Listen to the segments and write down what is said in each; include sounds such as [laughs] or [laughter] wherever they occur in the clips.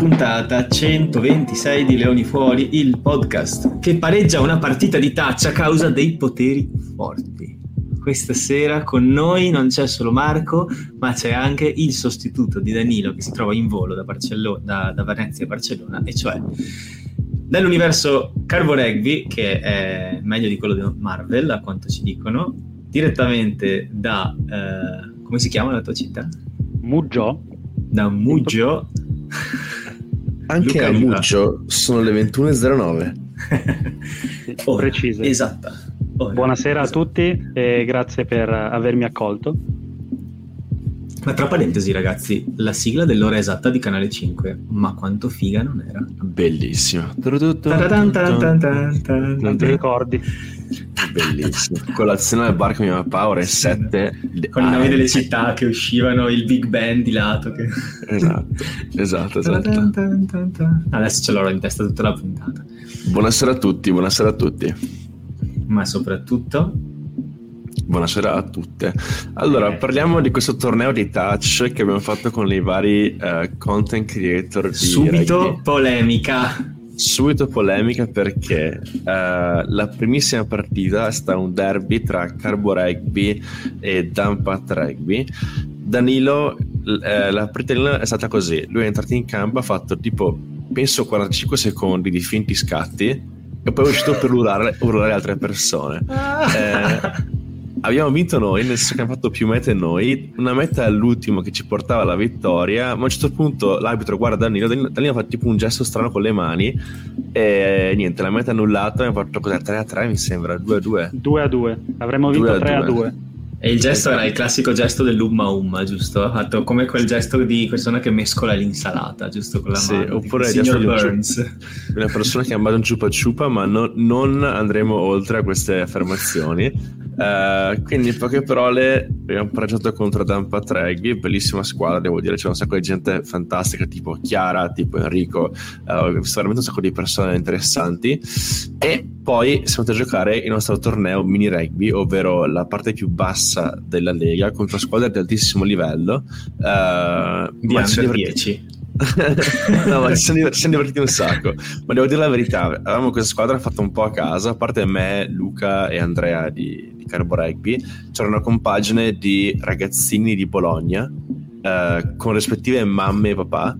puntata 126 di Leoni Fuori, il podcast che pareggia una partita di touch a causa dei poteri forti. Questa sera con noi non c'è solo Marco, ma c'è anche il sostituto di Danilo che si trova in volo da, Barcello- da, da Venezia a Barcellona, e cioè dall'universo Carbo Rugby, che è meglio di quello di Marvel, a quanto ci dicono, direttamente da... Eh, come si chiama la tua città? Muggio. Da Muggio [laughs] Anche Luca a. Muccio sono le 21.09. Ora, Precise. Esatta. Ora, Buonasera a esatto. tutti e grazie per avermi accolto. Ma tra parentesi, ragazzi, la sigla dell'ora esatta di Canale 5, ma quanto figa non era? Tan. Non ti ricordi? Bellissimo. Colazione al bar con mio papà, ore 7. Con i nomi delle città che uscivano, il Big Ben di lato. Che... Esatto, esatto, esatto. Adesso ce l'ho in testa tutta la puntata. Buonasera a tutti, buonasera a tutti. Ma soprattutto, Buonasera a tutte. Allora, parliamo di questo torneo di touch che abbiamo fatto con i vari eh, content creator di subito rugby. polemica. Subito polemica perché eh, la primissima partita è stata un derby tra Carbo Rugby e Dampat Rugby. Danilo, eh, la partita è stata così: lui è entrato in campo, ha fatto tipo penso 45 secondi di finti scatti e poi è uscito per urlare, urlare altre persone. [laughs] Eh, abbiamo vinto noi, nel senso che abbiamo fatto più mete noi, una meta all'ultimo che ci portava alla vittoria, ma a un certo punto l'arbitro guarda Danilo, Danilo, Danilo fa tipo un gesto strano con le mani e niente, la meta è annullata, abbiamo fatto cos'è, 3 a 3 mi sembra, 2 a 2. 2 a 2. Avremmo vinto Due a 3 a due. 2. E il gesto era il classico gesto dell'umma umma, giusto? Ha fatto come quel gesto di persona che mescola l'insalata, giusto? Con la Sì, mano. oppure il gesto Signor di un Burns. Una persona che ha mangiato un ciupa ciupa, ma no- non andremo oltre a queste affermazioni. Eh, quindi, in poche parole, abbiamo pareggiato contro Dampa Treghi, bellissima squadra, devo dire. C'è un sacco di gente fantastica, tipo Chiara, tipo Enrico. eh, ho visto veramente un sacco di persone interessanti. E poi siamo andati a giocare il nostro torneo mini rugby, ovvero la parte più bassa della lega, contro squadre di altissimo livello. Eh, Di ma ci under diverti- 10. No, ma ci siamo, ci siamo divertiti un sacco. Ma devo dire la verità: avevamo questa squadra fatta un po' a casa, a parte me, Luca e Andrea di, di Carbo Rugby. C'era una compagine di ragazzini di Bologna eh, con rispettive mamme e papà.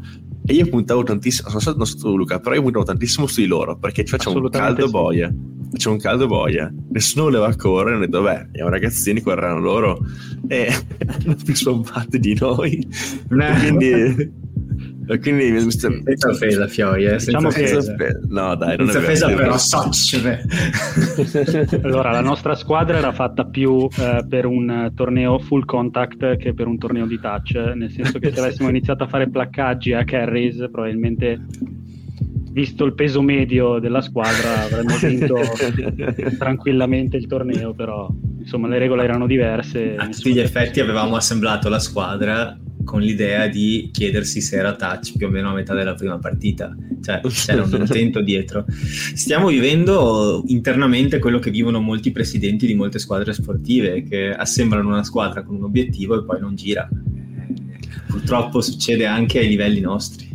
E io puntavo tantissimo, non so, non so tu Luca, però io puntavo tantissimo su di loro perché ci facciamo un caldo sì. boia. Facciamo un caldo boia, nessuno voleva correre. Detto, beh, andiamo ragazzini, correranno loro. E [laughs] hanno più sbombati di noi. E quindi, quindi mi sta- Senza offesa, Fiori, eh? Senza Diciamo che- offesa. No, dai, non Senza è offesa, però, beh. [laughs] Allora, la nostra squadra era fatta più eh, per un eh, torneo full contact che per un torneo di touch, nel senso che se avessimo [laughs] iniziato a fare placcaggi a carries, probabilmente, visto il peso medio della squadra, avremmo [laughs] vinto tranquillamente il torneo, però insomma le regole erano diverse. A tutti gli effetti avevamo assemblato la squadra con l'idea di chiedersi se era touch più o meno a metà della prima partita, cioè c'era un intento dietro. Stiamo vivendo internamente quello che vivono molti presidenti di molte squadre sportive, che assemblano una squadra con un obiettivo e poi non gira. Purtroppo succede anche ai livelli nostri.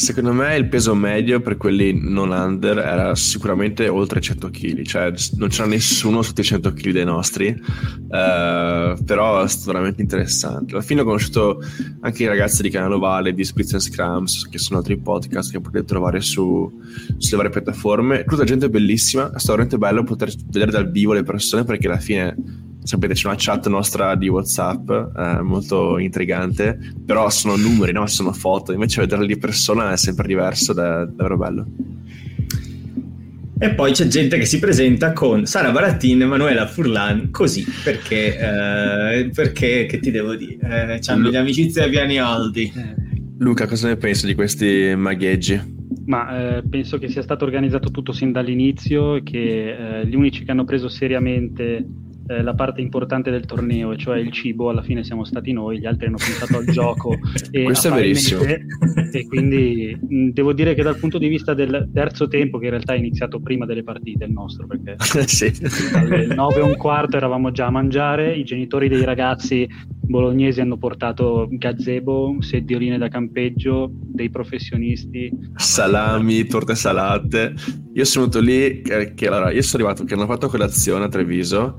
Secondo me il peso medio per quelli non under era sicuramente oltre 100 kg, cioè non c'era nessuno sotto i 100 kg dei nostri, eh, però è stato veramente interessante. Alla fine ho conosciuto anche i ragazzi di Canale Vale, di Splits and Scrums, che sono altri podcast che potete trovare su, sulle varie piattaforme. Tutta gente bellissima, è stato veramente bello poter vedere dal vivo le persone perché alla fine sapete c'è una chat nostra di Whatsapp eh, molto intrigante, però sono numeri, no? sono foto, invece vederle di persona è sempre diverso, è davvero bello. E poi c'è gente che si presenta con Sara Baratin e Emanuela Furlan così, perché, eh, perché che ti devo dire, eh, hanno Lu- gli amicizie a piani alti. Eh, Luca, cosa ne pensi di questi magheggi? Ma eh, penso che sia stato organizzato tutto sin dall'inizio e che eh, gli unici che hanno preso seriamente eh, la parte importante del torneo, e cioè il cibo, alla fine siamo stati noi, gli altri hanno pensato al gioco [laughs] e Questo è verissimo. mete, e quindi mh, devo dire che dal punto di vista del terzo tempo, che in realtà è iniziato prima delle partite il nostro, perché [laughs] sì. alle 9 e un quarto eravamo già a mangiare, i genitori dei ragazzi bolognesi hanno portato gazebo, sedioline da campeggio, dei professionisti, salami, torte salate. Io sono venuto lì, che, che allora, io sono arrivato che hanno fatto colazione a Treviso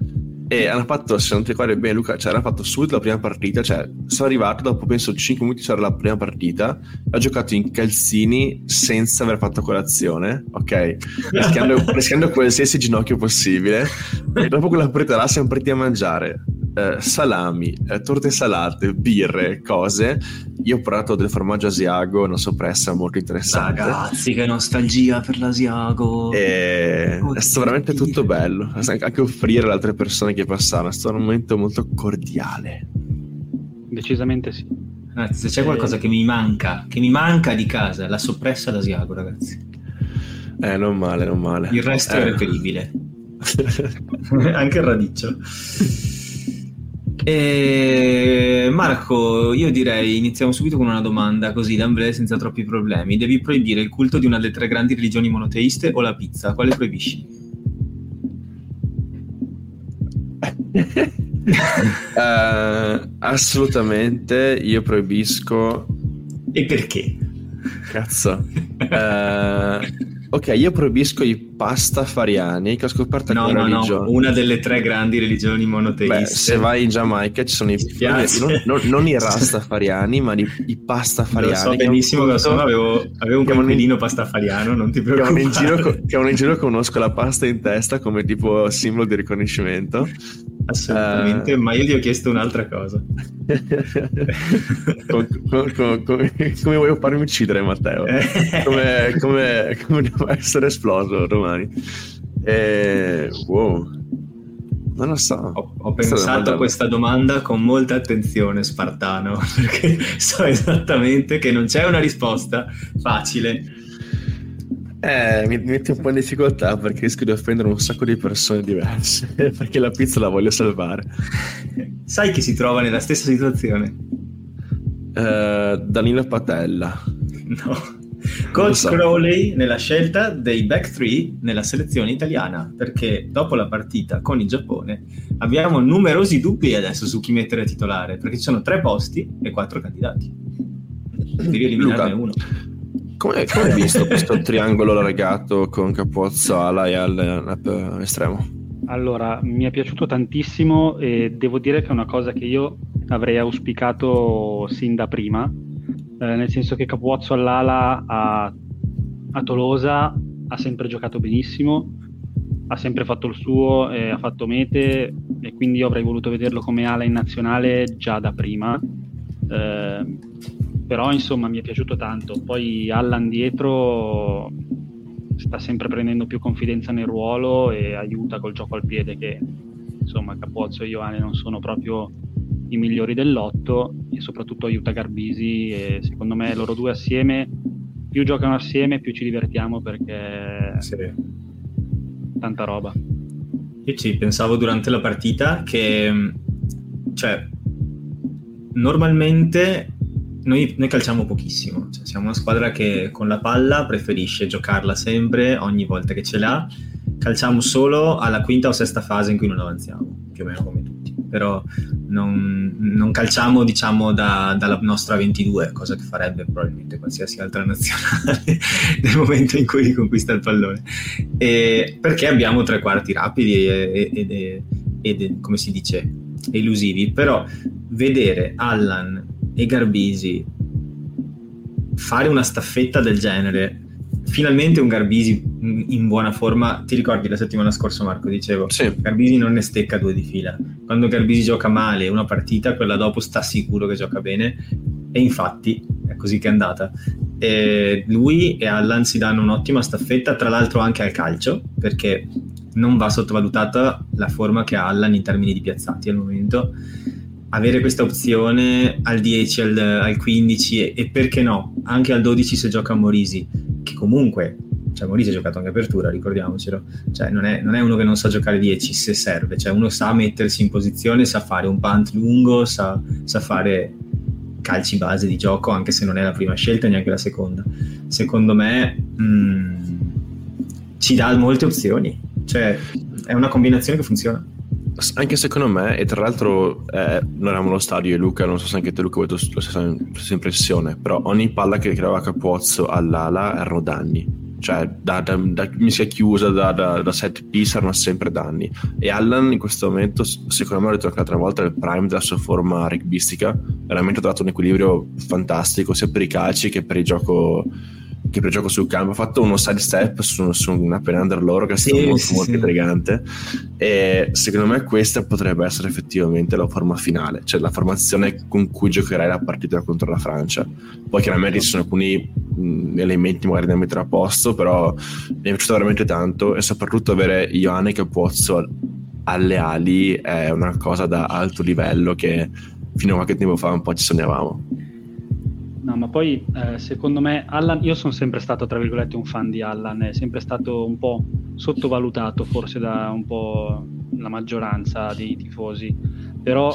e hanno fatto, se non ti ricordi bene Luca, cioè hanno fatto subito la prima partita, cioè sono arrivato dopo penso 5 minuti c'era la prima partita, ho giocato in calzini senza aver fatto colazione, ok? Rischiando, rischiando qualsiasi ginocchio possibile e dopo quella partita là siamo partiti a mangiare eh, salami, eh, torte salate, birre, cose. Io ho provato del formaggio asiago, una soppressa molto interessante. Ragazzi, che nostalgia per l'asiago! E... È stato veramente tutto bello. Anche offrire alle altre persone che passavano, è stato un momento molto cordiale. Decisamente sì. Ragazzi, se c'è qualcosa che mi manca, che mi manca di casa, la soppressa d'asiago, ragazzi. Eh, non male, non male. Il resto eh. è reperibile. [laughs] Anche il radicchio. E Marco, io direi iniziamo subito con una domanda così d'amblè senza troppi problemi. Devi proibire il culto di una delle tre grandi religioni monoteiste o la pizza? Quale proibisci? uh, [laughs] assolutamente io proibisco. E perché? Cazzo. Uh, Ok, io proibisco i pastafariani che ho scoperto no, no, religione. No, una delle tre grandi religioni monoteiste. Beh, se vai in Giamaica ci sono i non, non, non, i rastafariani, [laughs] ma i, i pastafariani. Lo so benissimo che sono, avevo, avevo un coinquilino pastafariano, non ti preoccupare. Che vanno, in giro, in [laughs] conosco la pasta in testa come tipo simbolo di riconoscimento. Assolutamente, uh... ma io ti ho chiesto un'altra cosa. come, come, come, come, vuoi farmi uccidere, Matteo? Come, come, come devo essere esploso domani? E... Wow. Non lo so. Ho, ho pensato a questa domanda con molta attenzione, Spartano, [laughs] perché so esattamente che non c'è una risposta facile eh, mi, mi metti un po' in difficoltà perché rischio di offendere un sacco di persone diverse. [laughs] perché la pizza la voglio salvare. Sai chi si trova nella stessa situazione? Uh, Danilo Patella. No. Coach so. Crowley nella scelta dei back three nella selezione italiana perché dopo la partita con il Giappone abbiamo numerosi dubbi adesso su chi mettere titolare perché ci sono tre posti e quattro candidati devi eliminarne Luca, uno come, come hai visto questo triangolo allargato con Capozzo, Ala e all'estremo? Allora, mi è piaciuto tantissimo e devo dire che è una cosa che io avrei auspicato sin da prima, eh, nel senso che Capuozzo all'ala a, a, Tolosa ha sempre giocato benissimo, ha sempre fatto il suo, eh, ha fatto mete e quindi io avrei voluto vederlo come ala in nazionale già da prima. Eh, però insomma mi è piaciuto tanto. Poi Allan dietro sta sempre prendendo più confidenza nel ruolo e aiuta col gioco al piede che insomma Capozzo e Ioane non sono proprio i migliori dell'otto e soprattutto aiuta Garbisi e secondo me loro due assieme più giocano assieme più ci divertiamo perché sì. tanta roba. Io ci pensavo durante la partita che cioè normalmente noi, noi, calciamo pochissimo, cioè siamo una squadra che con la palla preferisce giocarla sempre, ogni volta che ce l'ha. Calciamo solo alla quinta o sesta fase in cui non avanziamo, più o meno come tutti, però non, non calciamo diciamo da, dalla nostra 22, cosa che farebbe probabilmente qualsiasi altra nazionale [laughs] nel momento in cui riconquista il pallone. E perché abbiamo tre quarti rapidi e, e, come si dice, elusivi, però vedere Allan e Garbisi fare una staffetta del genere finalmente un Garbisi in buona forma. Ti ricordi la settimana scorsa Marco dicevo? Sì. Garbisi non ne stecca due di fila. Quando Garbisi gioca male una partita quella dopo sta sicuro che gioca bene. E infatti è così che è andata. E lui e Allan si danno un'ottima staffetta tra l'altro anche al calcio perché non va sottovalutata la forma che ha Allan in termini di piazzati al momento. Avere questa opzione al 10, al, al 15 e, e, perché no, anche al 12 se gioca Morisi, che comunque, cioè Morisi ha giocato anche apertura, ricordiamocelo, cioè non è, non è, uno che non sa giocare 10 se serve, cioè uno sa mettersi in posizione, sa fare un punt lungo, sa, sa fare calci base di gioco, anche se non è la prima scelta, neanche la seconda. Secondo me mh, mm, ci dà molte opzioni, cioè è una combinazione che funziona. Anche secondo me, e tra l'altro eh, noi eravamo allo stadio e Luca, non so se anche te Luca hai avuto la stessa, impressione, però ogni palla che creava Capuozzo all'ala erano danni cioè da, da, da mischia chiusa, da, da, da set piece erano sempre danni. E Allan in questo momento, secondo me, ho detto anche l'altra volta, il prime della sua forma rugbistica. Veramente ha trovato un equilibrio fantastico sia per i calci che per il gioco che per gioco sul campo. Ha fatto uno side step su, su una under loro che è stato sì, molto sì, molto sì. intrigante. E secondo me questa potrebbe essere effettivamente la forma finale cioè la formazione con cui giocherai la partita contro la Francia. Poi chiaramente ci sono alcuni mh, elementi magari da mettere a posto però mi è piaciuto veramente tanto. E soprattutto avere Ioane che Pozzo alle ali è una cosa da alto livello che fino a qualche tempo fa un po' ci sognavamo No, ma poi eh, secondo me Allan, io sono sempre stato tra virgolette un fan di Allan, è sempre stato un po' sottovalutato forse da un po' la maggioranza dei tifosi, però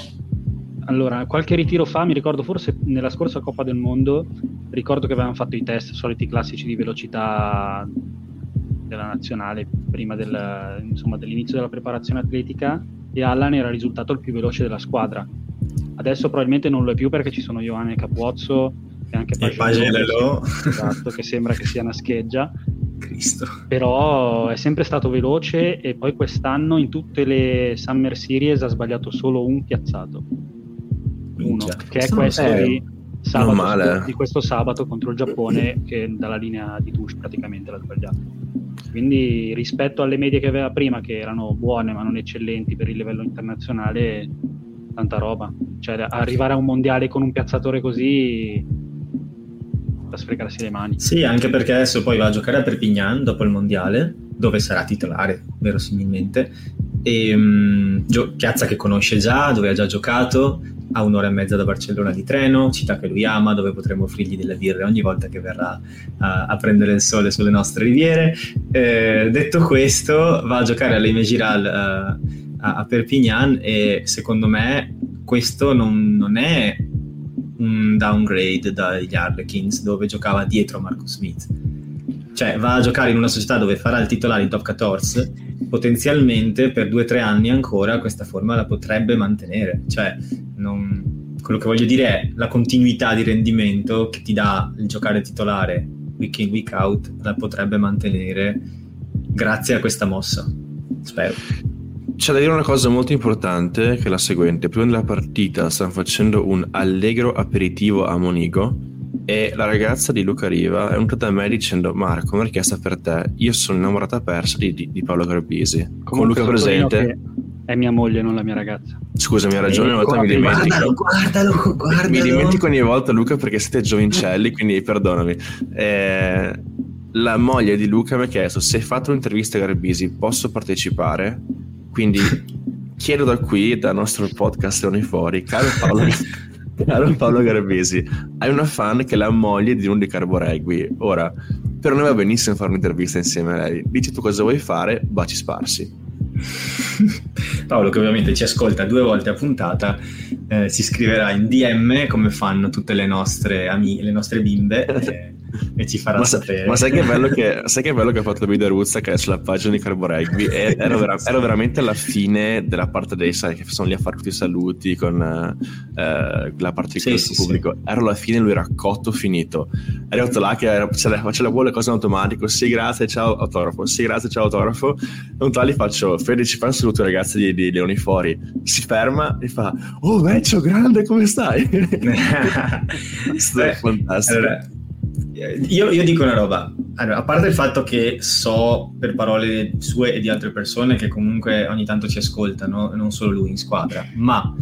allora qualche ritiro fa, mi ricordo forse nella scorsa Coppa del Mondo, ricordo che avevano fatto i test soliti classici di velocità della nazionale prima del, insomma, dell'inizio della preparazione atletica e Allan era risultato il più veloce della squadra. Adesso probabilmente non lo è più perché ci sono Ioane Capuozzo e anche Pagello esatto, che sembra che sia una scheggia. Cristo. però è sempre stato veloce e poi quest'anno in tutte le Summer Series ha sbagliato solo un piazzato. Uno, che è questo di, sabato, di questo sabato contro il Giappone che dalla linea di touche praticamente l'ha sbagliato. Quindi rispetto alle medie che aveva prima che erano buone ma non eccellenti per il livello internazionale tanta roba. Cioè arrivare a un mondiale con un piazzatore così da sfregarsi le mani. Sì, anche perché adesso poi va a giocare a Perpignan dopo il mondiale, dove sarà titolare, verosimilmente. E, um, gio- piazza che conosce già, dove ha già giocato, a un'ora e mezza da Barcellona di treno, città che lui ama, dove potremo offrirgli delle birre ogni volta che verrà a, a prendere il sole sulle nostre riviere. Eh, detto questo, va a giocare all'Ime Giral uh, a, a Perpignan e secondo me questo non, non è downgrade dagli Harlequins dove giocava dietro Marco Smith. Cioè va a giocare in una società dove farà il titolare in top 14, potenzialmente per due o tre anni ancora questa forma la potrebbe mantenere. Cioè, non... quello che voglio dire è la continuità di rendimento che ti dà il giocare titolare week in, week out, la potrebbe mantenere grazie a questa mossa. Spero. C'è da dire una cosa molto importante che è la seguente. Prima della partita stanno facendo un allegro aperitivo a Monigo e la ragazza di Luca Riva è venuta da me dicendo Marco, una richiesta per te. Io sono innamorata persa di, di, di Paolo Garbisi. Comunque, Con Luca presente... È mia moglie, non la mia ragazza. Scusami, hai ragione, una volta mi dimentico. Guardalo, guardalo, guardalo. Mi dimentico ogni volta, Luca, perché siete giovincelli, quindi perdonami. Eh, la moglie di Luca mi ha chiesto se hai fatto un'intervista a Garbisi, posso partecipare? Quindi [laughs] chiedo da qui, dal nostro podcast Leoni Fuori, caro Paolo, caro [laughs] Paolo Garbesi, hai una fan che è la moglie di uno di Carboregui. Ora, per noi va benissimo fare un'intervista insieme a lei. Dici tu cosa vuoi fare, baci sparsi. [laughs] Paolo, che ovviamente ci ascolta due volte a puntata, eh, si iscriverà in DM come fanno tutte le nostre amiche, le nostre bimbe. Eh, [laughs] e ci farà ma, sapere. Ma sai che, bello che, [laughs] sai che bello che ha fatto video Ruzza che è sulla pagina di Carbo Rugby? E [laughs] ero, vera, ero, veramente alla fine della parte dei sai che sono lì a fare tutti i saluti con eh, la parte di sì, pubblico. Sì. Ero alla fine, lui era cotto finito. È arrivato là che era, ce, la, ce la vuole cosa in automatico. Sì, grazie, ciao autografo. Sì, grazie, ciao autografo. E un tale faccio, Fede, ci fa un saluto ragazzi di, di Leoni Fuori. Si ferma e fa, oh vecchio, grande, come stai? È fantastico. Allora, io, io, dico una roba, allora, a parte il fatto che so per parole sue e di altre persone che comunque ogni tanto ci ascoltano, non solo lui in squadra, ma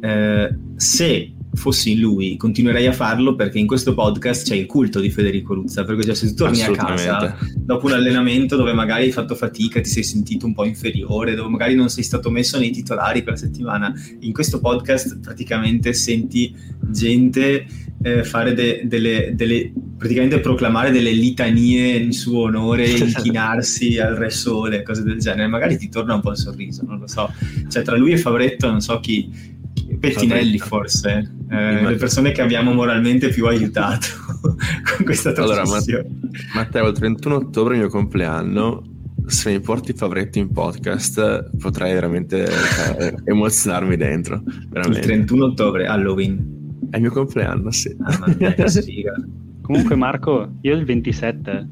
eh, se fossi lui continuerei a farlo perché in questo podcast c'è il culto di Federico Luzza, perché cioè, se tu torni a casa dopo un allenamento dove magari hai fatto fatica, ti sei sentito un po' inferiore, dove magari non sei stato messo nei titolari per la settimana, in questo podcast praticamente senti gente eh, fare de- delle, delle, praticamente proclamare delle litanie in suo onore, [laughs] inchinarsi al Re Sole, cose del genere, magari ti torna un po' il sorriso, non lo so. Cioè tra lui e Fabretto non so chi Pettinelli forse, eh, le persone che abbiamo moralmente più aiutato [laughs] con questa trasmissione. Allora, Matteo, il 31 ottobre, mio compleanno, se mi porti Favretto in podcast potrei veramente cioè, [laughs] emozionarmi dentro. Veramente. Il 31 ottobre, Halloween. È il mio compleanno, sì. Ah, mia. [laughs] Comunque Marco, io il 27,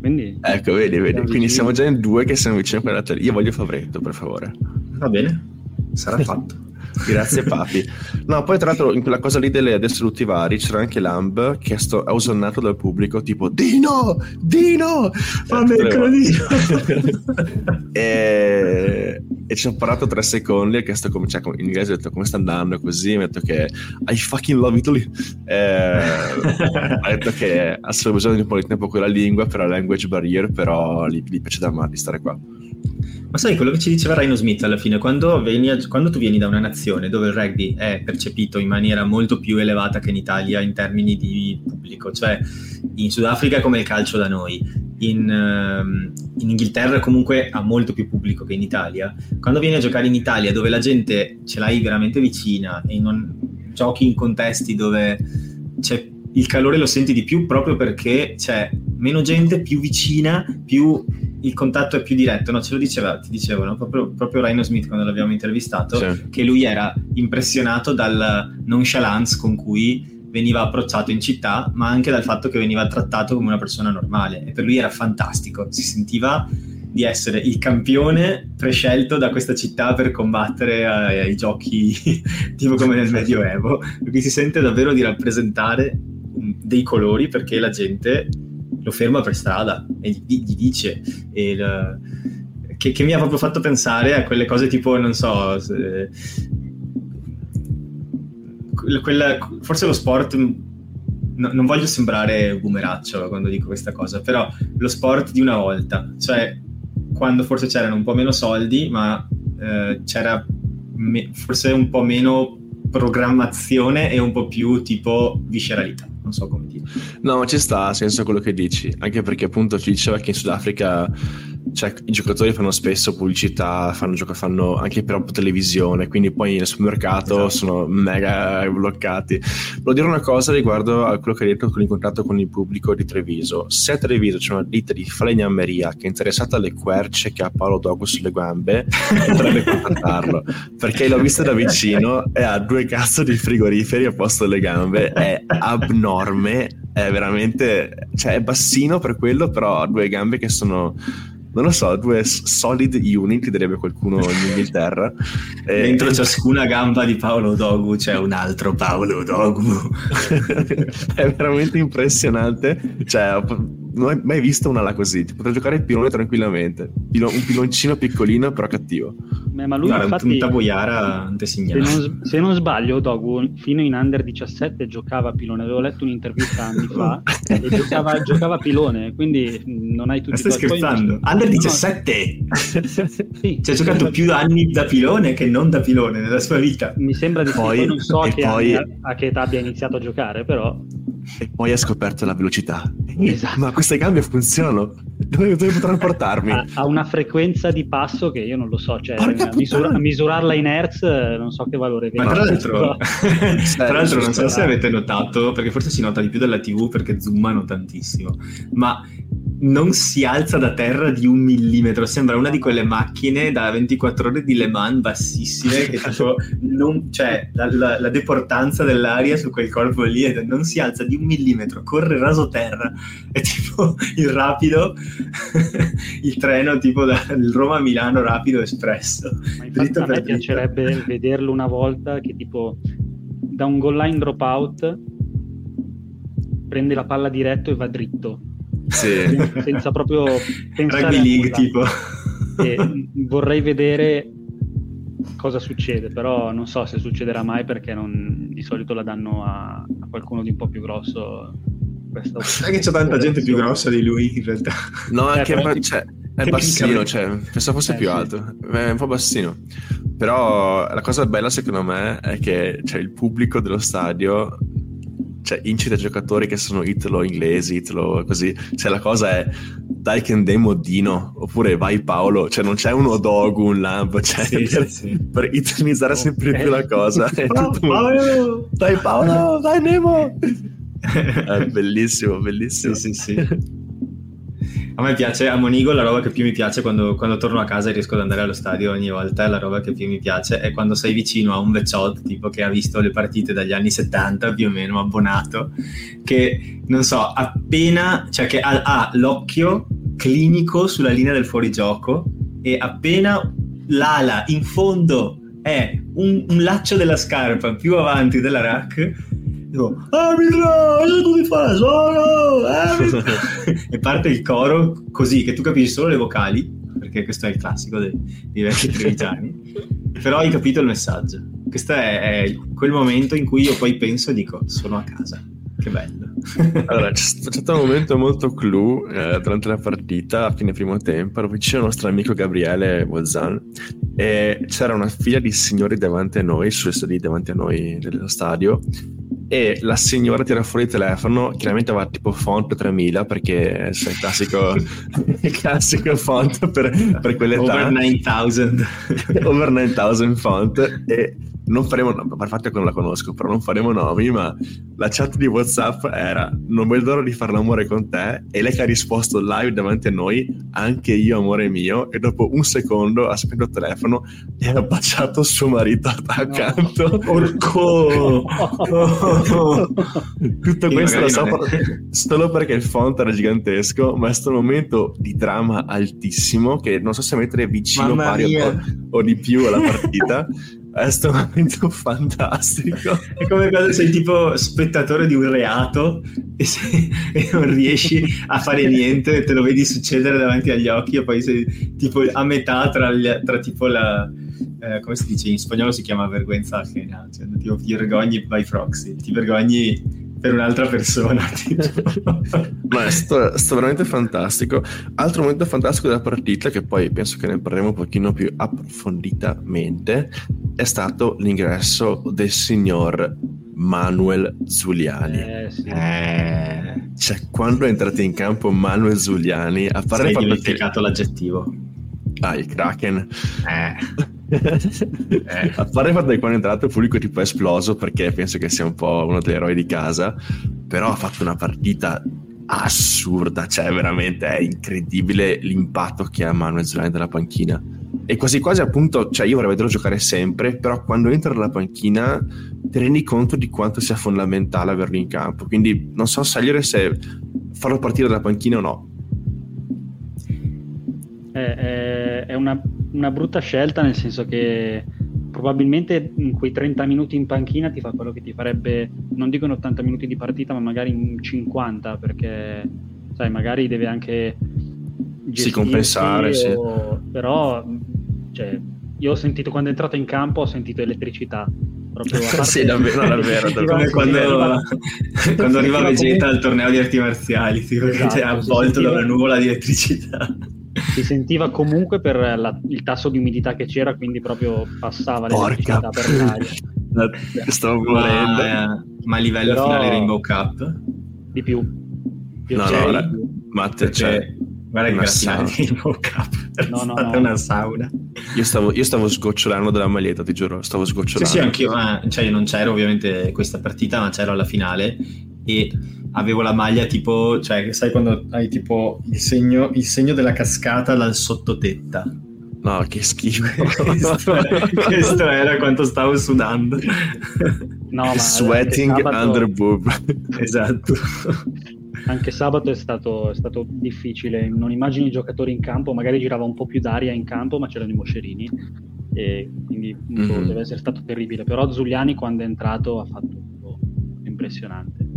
quindi... Ecco, vedi, vedi. Quindi siamo già in due che siamo vicini a quella. Io voglio Favretto, per favore. Va bene, sarà [laughs] fatto. Grazie papi. No, poi tra l'altro in quella cosa lì delle distrutti vari c'era anche Lamb che è sto- è osannato dal pubblico tipo Dino! Dino! Fammi il tutte le crodino. volte. [laughs] e... e ci ho parlato tre secondi e ho chiesto come, cioè, in inglese ho detto come sta andando così mi ha detto che I fucking love Italy Eh, [laughs] ha detto che ha solo bisogno di un po' di tempo con la lingua per la language barrier però gli, gli piace da male di stare qua Ma sai quello che ci diceva Rhino Smith alla fine, quando, vieni a- quando tu vieni da una nazione dove il rugby è percepito in maniera molto più elevata che in Italia in termini di pubblico, cioè in Sudafrica è come il calcio da noi, in, ehm, in Inghilterra comunque ha molto più pubblico che in Italia, quando vieni a giocare in Italia dove la gente ce l'hai veramente vicina e non giochi in contesti dove c'è il calore lo senti di più proprio perché c'è meno gente più vicina, più il contatto è più diretto, no? Ce lo diceva, ti dicevano proprio, proprio Rhino Smith quando l'abbiamo intervistato, Sì. che lui era impressionato dal nonchalance con cui veniva approcciato in città, ma anche dal fatto che veniva trattato come una persona normale. E per lui era fantastico, si sentiva di essere il campione prescelto da questa città per combattere ai, ai giochi [laughs] tipo come nel Medioevo, perché si sente davvero di rappresentare dei colori perché la gente lo ferma per strada e gli, gli dice e il- che, che mi ha proprio fatto pensare a quelle cose tipo, non so, se- quella- quella- forse lo sport, no- non voglio sembrare boomeraccio quando dico questa cosa, però lo sport di una volta, cioè quando forse c'erano un po' meno soldi, ma eh, c'era me- forse un po' meno programmazione e un po' più tipo visceralità, non so come dire. No, ci sta, senso quello che dici, anche perché appunto ci diceva che in Sudafrica cioè, i giocatori fanno spesso pubblicità, fanno, gioco- fanno anche per televisione, quindi poi nel supermercato Esatto. sono mega bloccati. Volevo dire una cosa riguardo a quello che hai detto con l'incontrato con il pubblico di Treviso. Se a Treviso c'è una ditta di falegnameria che è interessata alle querce che ha Paolo Dogo sulle gambe, potrebbe contattarlo, [laughs] perché l'ho visto da vicino e ha due cazzo di frigoriferi a posto delle gambe, è abnorme, è veramente, cioè è bassino per quello, però ha due gambe che sono, non lo so, due solid unit, direbbe qualcuno in Inghilterra. E- [laughs] Dentro ciascuna gamba di Paolo Dogu c'è un altro Paolo Dogu. [laughs] è veramente impressionante. Cioè, non ho mai visto una là così. Ti potrei giocare il pilone tranquillamente. Pilo- un piloncino piccolino, però cattivo. Beh, ma lui un- infatti... un taboiara Se antesignano. non, se non sbaglio, Dogu fino in under 17 giocava a pilone. Avevo letto un'intervista anni fa [laughs] e giocava, giocava a pilone, quindi non hai tutti stai i torti. Poi- scherzando? Under No, 17! [laughs] sì. Cioè, ha giocato più anni da pilone che non da pilone nella sua vita. Mi sembra di sì, Poi- poi non so che poi- anni- a che età abbia iniziato a giocare, però E poi ha scoperto la velocità. Esatto. Ma queste gambe funzionano. Dove, dove potranno portarmi? [laughs] ha, ha una frequenza di passo che io non lo so, cioè a, misura- a misurarla in hertz eh, non so che valore Ma tra [laughs] l'altro, [laughs] tra l'altro non so se avete notato, perché forse si nota di più dalla TV perché zoomano tantissimo, ma non si alza da terra di un millimetro, sembra una di quelle macchine da 24 ore di Le Mans bassissime che tipo non, cioè la, la- la deportanza dell'aria su quel corpo lì è- non si alza di un millimetro, corre raso terra, è tipo il rapido, il treno tipo dal Roma a Milano rapido espresso. Ma infatti a me dritto. piacerebbe vederlo una volta che tipo da un goal line dropout prende la palla diretto e va dritto Sì. [laughs] senza proprio pensare Rugby League nulla. tipo. E, [laughs] vorrei vedere cosa succede però non so se succederà mai perché non- di solito la danno a, a qualcuno di un po' più grosso questa Sai che c'è tanta gente più grossa di lui in realtà. No, Eh, anche però ba- ti- cioè, è bassino, cioè, pensavo fosse Eh, più sì. alto, è un po' bassino. Però la cosa bella secondo me è che cioè, il pubblico dello stadio cioè, incita giocatori che sono italo-inglesi, italo così. Cioè la cosa è dai che andiamo Dino, oppure vai Paolo, cioè non c'è uno Dogu, un Lamb, cioè, Sì, per, sì, per italianizzare sempre Ok. più la cosa. Tutto- Paolo! Dai Paolo, dai Nemo! È [laughs] bellissimo, bellissimo. Sì, sì, sì. A me piace, a Monigo la roba che più mi piace quando, quando, torno a casa e riesco ad andare allo stadio ogni volta, la roba che più mi piace è quando sei vicino a un vecchiot tipo che ha visto le partite dagli anni 70 più o meno, abbonato, che non so, appena, cioè che ha, ha l'occhio clinico sulla linea del fuorigioco e appena l'ala in fondo è un, un laccio della scarpa più avanti della rack dico arbitra aiuto di fare solo [laughs] e parte il coro così che tu capisci solo le vocali perché questo è il classico dei, dei vecchi [laughs] trevigiani però hai capito il messaggio questo è, è quel momento in cui io poi penso e dico sono a casa che bello. [laughs] allora, c'è stato un momento molto clou eh, durante la partita, a fine primo tempo, ero vicino al nostro amico Gabriele Bozzan e c'era una fila di signori davanti a noi, sulle sedie davanti a noi dello stadio e la signora tira fuori il telefono, chiaramente aveva tipo font 3000 perché è il classico, [laughs] il classico font per, per quell'età. Over 9000. Over 9000 font e non faremo, per fatto che non la conosco, però non faremo nomi, ma la chat di WhatsApp era non vedo l'ora di fare l'amore con te e lei che ha risposto live davanti a noi, anche io amore mio, e dopo un secondo ha spento il telefono e ha baciato suo marito [laughs] accanto. No. Porco! [laughs] Tutto questo lo so è... solo perché il font era gigantesco, ma è stato un momento di dramma altissimo che non so se mettere vicino Mamma pari o, o di più alla partita. [laughs] È un momento [laughs] fantastico. È come quando sei tipo spettatore di un reato e, sei, e, non riesci a fare niente, te lo vedi succedere davanti agli occhi e poi sei tipo a metà tra, gli, tra tipo la... Eh, come si dice in spagnolo si chiama vergüenza ajena, cioè tipo ti vergogni by proxy, ti vergogni per un'altra persona. [laughs] Ma è stato, è stato, veramente fantastico. Altro momento fantastico della partita, che poi penso che ne parleremo un pochino più approfonditamente, è stato l'ingresso del signor Manuel Zuliani. Eh, sì. eh. Cioè, quando è entrato in campo Manuel Zuliani, a parte Sei dimenticato che... l'aggettivo. Ah, il Kraken. Eh eh, a fare il fatto che quando è entrato il pubblico tipo è esploso perché penso che sia un po' uno degli eroi di casa però ha fatto una partita assurda cioè veramente è incredibile l'impatto che ha Manuel Zulani dalla panchina. E quasi quasi appunto cioè io vorrei vederlo giocare sempre però quando entra dalla panchina ti rendi conto di quanto sia fondamentale averlo in campo. Quindi non so scegliere se farlo partire dalla panchina o no è, è una una brutta scelta nel senso che probabilmente in quei 30 minuti in panchina ti fa quello che ti farebbe, non dico in 80 minuti di partita, ma magari in 50 perché sai, magari deve anche si compensare, o... sì. però cioè, io ho sentito quando è entrato in campo ho sentito elettricità. Proprio [laughs] sì, davvero, davvero. [laughs] come quando, quando arriva Vegeta al torneo di arti marziali, tipo, esatto, che è avvolto da una nuvola di elettricità si sentiva comunque per la, il tasso di umidità che c'era, quindi proprio passava l'elettricità per l'aria. Stavo volendo. Ma, ma a livello Però... finale Rainbow Cup? Di più. più no, no, ora, Matte, cioè, guarda che grazie Rainbow Cup no, no, no. una sauna. Io stavo, io stavo sgocciolando della maglietta, ti giuro, stavo sgocciolando. Sì, sì, anch'io, ma cioè, io non c'ero ovviamente questa partita, ma c'ero alla finale e avevo la maglia tipo, cioè, sai quando hai tipo il segno, il segno della cascata dal sottotetta. No, che schifo. [laughs] questo, questo, era quanto stavo sudando. No, ma Sweating sabato... under boob. Esatto. Anche sabato è stato, è stato, difficile. Non immagini i giocatori in campo, magari girava un po' più d'aria in campo, ma c'erano i moscerini. E quindi mm-hmm. deve essere stato terribile. Però Zuliani quando è entrato ha fatto tutto impressionante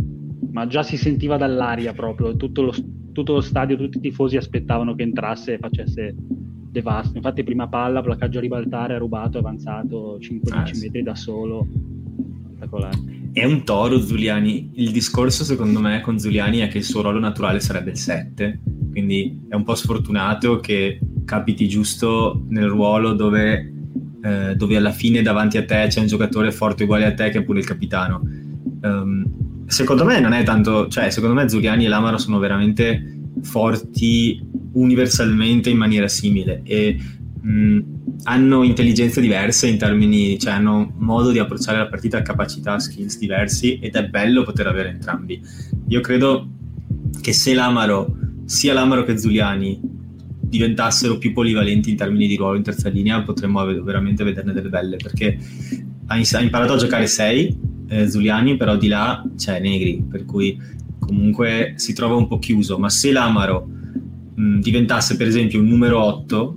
ma già si sentiva dall'aria proprio, tutto lo, tutto lo stadio, tutti i tifosi aspettavano che entrasse e facesse devasto. Infatti prima palla, placcaggio a ribaltare, ha rubato, è avanzato 5-10 ah, sì. metri da solo. Spettacolare. È un toro Zuliani. Il discorso secondo me con Zuliani è che il suo ruolo naturale sarebbe il 7, quindi è un po' sfortunato che capiti giusto nel ruolo dove, eh, dove alla fine davanti a te c'è un giocatore forte uguale a te che è pure il capitano. Um, secondo me non è tanto, cioè secondo me Zuliani e Lamaro sono veramente forti universalmente in maniera simile e mh, hanno intelligenze diverse in termini, cioè hanno modo di approcciare la partita, capacità, skills diversi ed è bello poter avere entrambi. Io credo che se Lamaro sia Lamaro che Zuliani diventassero più polivalenti in termini di ruolo in terza linea, potremmo veramente vederne delle belle, perché ha, imparato a giocare 6 eh, Zuliani, però di là c'è Negri, per cui comunque si trova un po' chiuso, ma se l'Amaro mh, diventasse per esempio un numero 8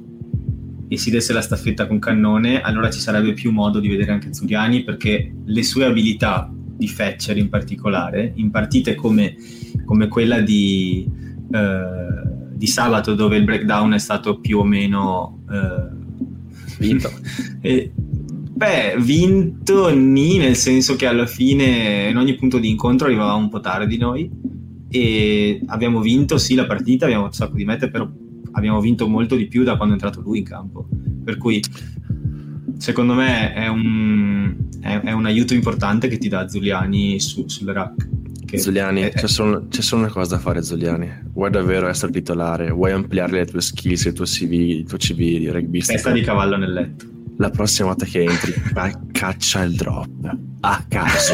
e si desse la staffetta con Cannone, allora ci sarebbe più modo di vedere anche Zuliani perché le sue abilità di Fetcher in particolare, in partite come, come quella di, eh, di, sabato dove il breakdown è stato più o meno eh, vinto. [laughs] e, beh, vinto ni, nel senso che alla fine in ogni punto di incontro arrivava un po' tardi noi e abbiamo vinto sì la partita, abbiamo un sacco di mete, però abbiamo vinto molto di più da quando è entrato lui in campo. Per cui secondo me è un, è, è un aiuto importante che ti dà Zuliani su, sul rack. Zuliani, è, c'è, solo, c'è, solo, una cosa da fare Zuliani. Vuoi davvero essere titolare? Vuoi ampliare le tue skills, il tuo CV, il tuo CV di rugby? Testa di cavallo nel letto. La prossima volta che entri, caccia il drop. A caso.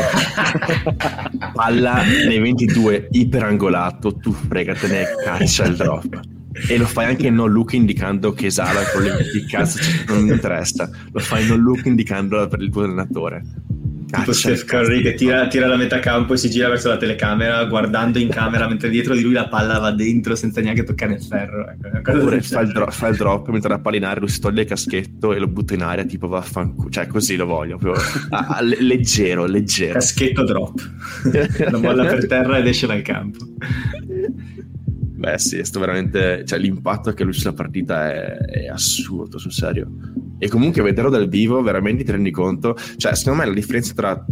[laughs] Palla nei 22 iperangolato, tu fregatene, caccia il drop. E lo fai anche non look indicando che Sala è problemi di cazzo non mi interessa. Lo fai non look indicando per il tuo allenatore tipo Steph Curry che tira, tira, la metà campo e si gira verso la telecamera guardando in camera mentre dietro di lui la palla va dentro senza neanche toccare il ferro ecco, oppure fa il, drop, fa il, drop, mentre la pallinare lui si toglie il caschetto e lo butta in aria tipo vaffanculo cioè così lo voglio proprio, ah, leggero leggero. Caschetto drop. [laughs] Lo molla per terra ed esce dal campo Beh sì, è stato veramente... Cioè l'impatto che lui sulla partita è, è, assurdo, sul serio. E comunque vederlo dal vivo veramente ti rendi conto... Cioè secondo me la differenza tra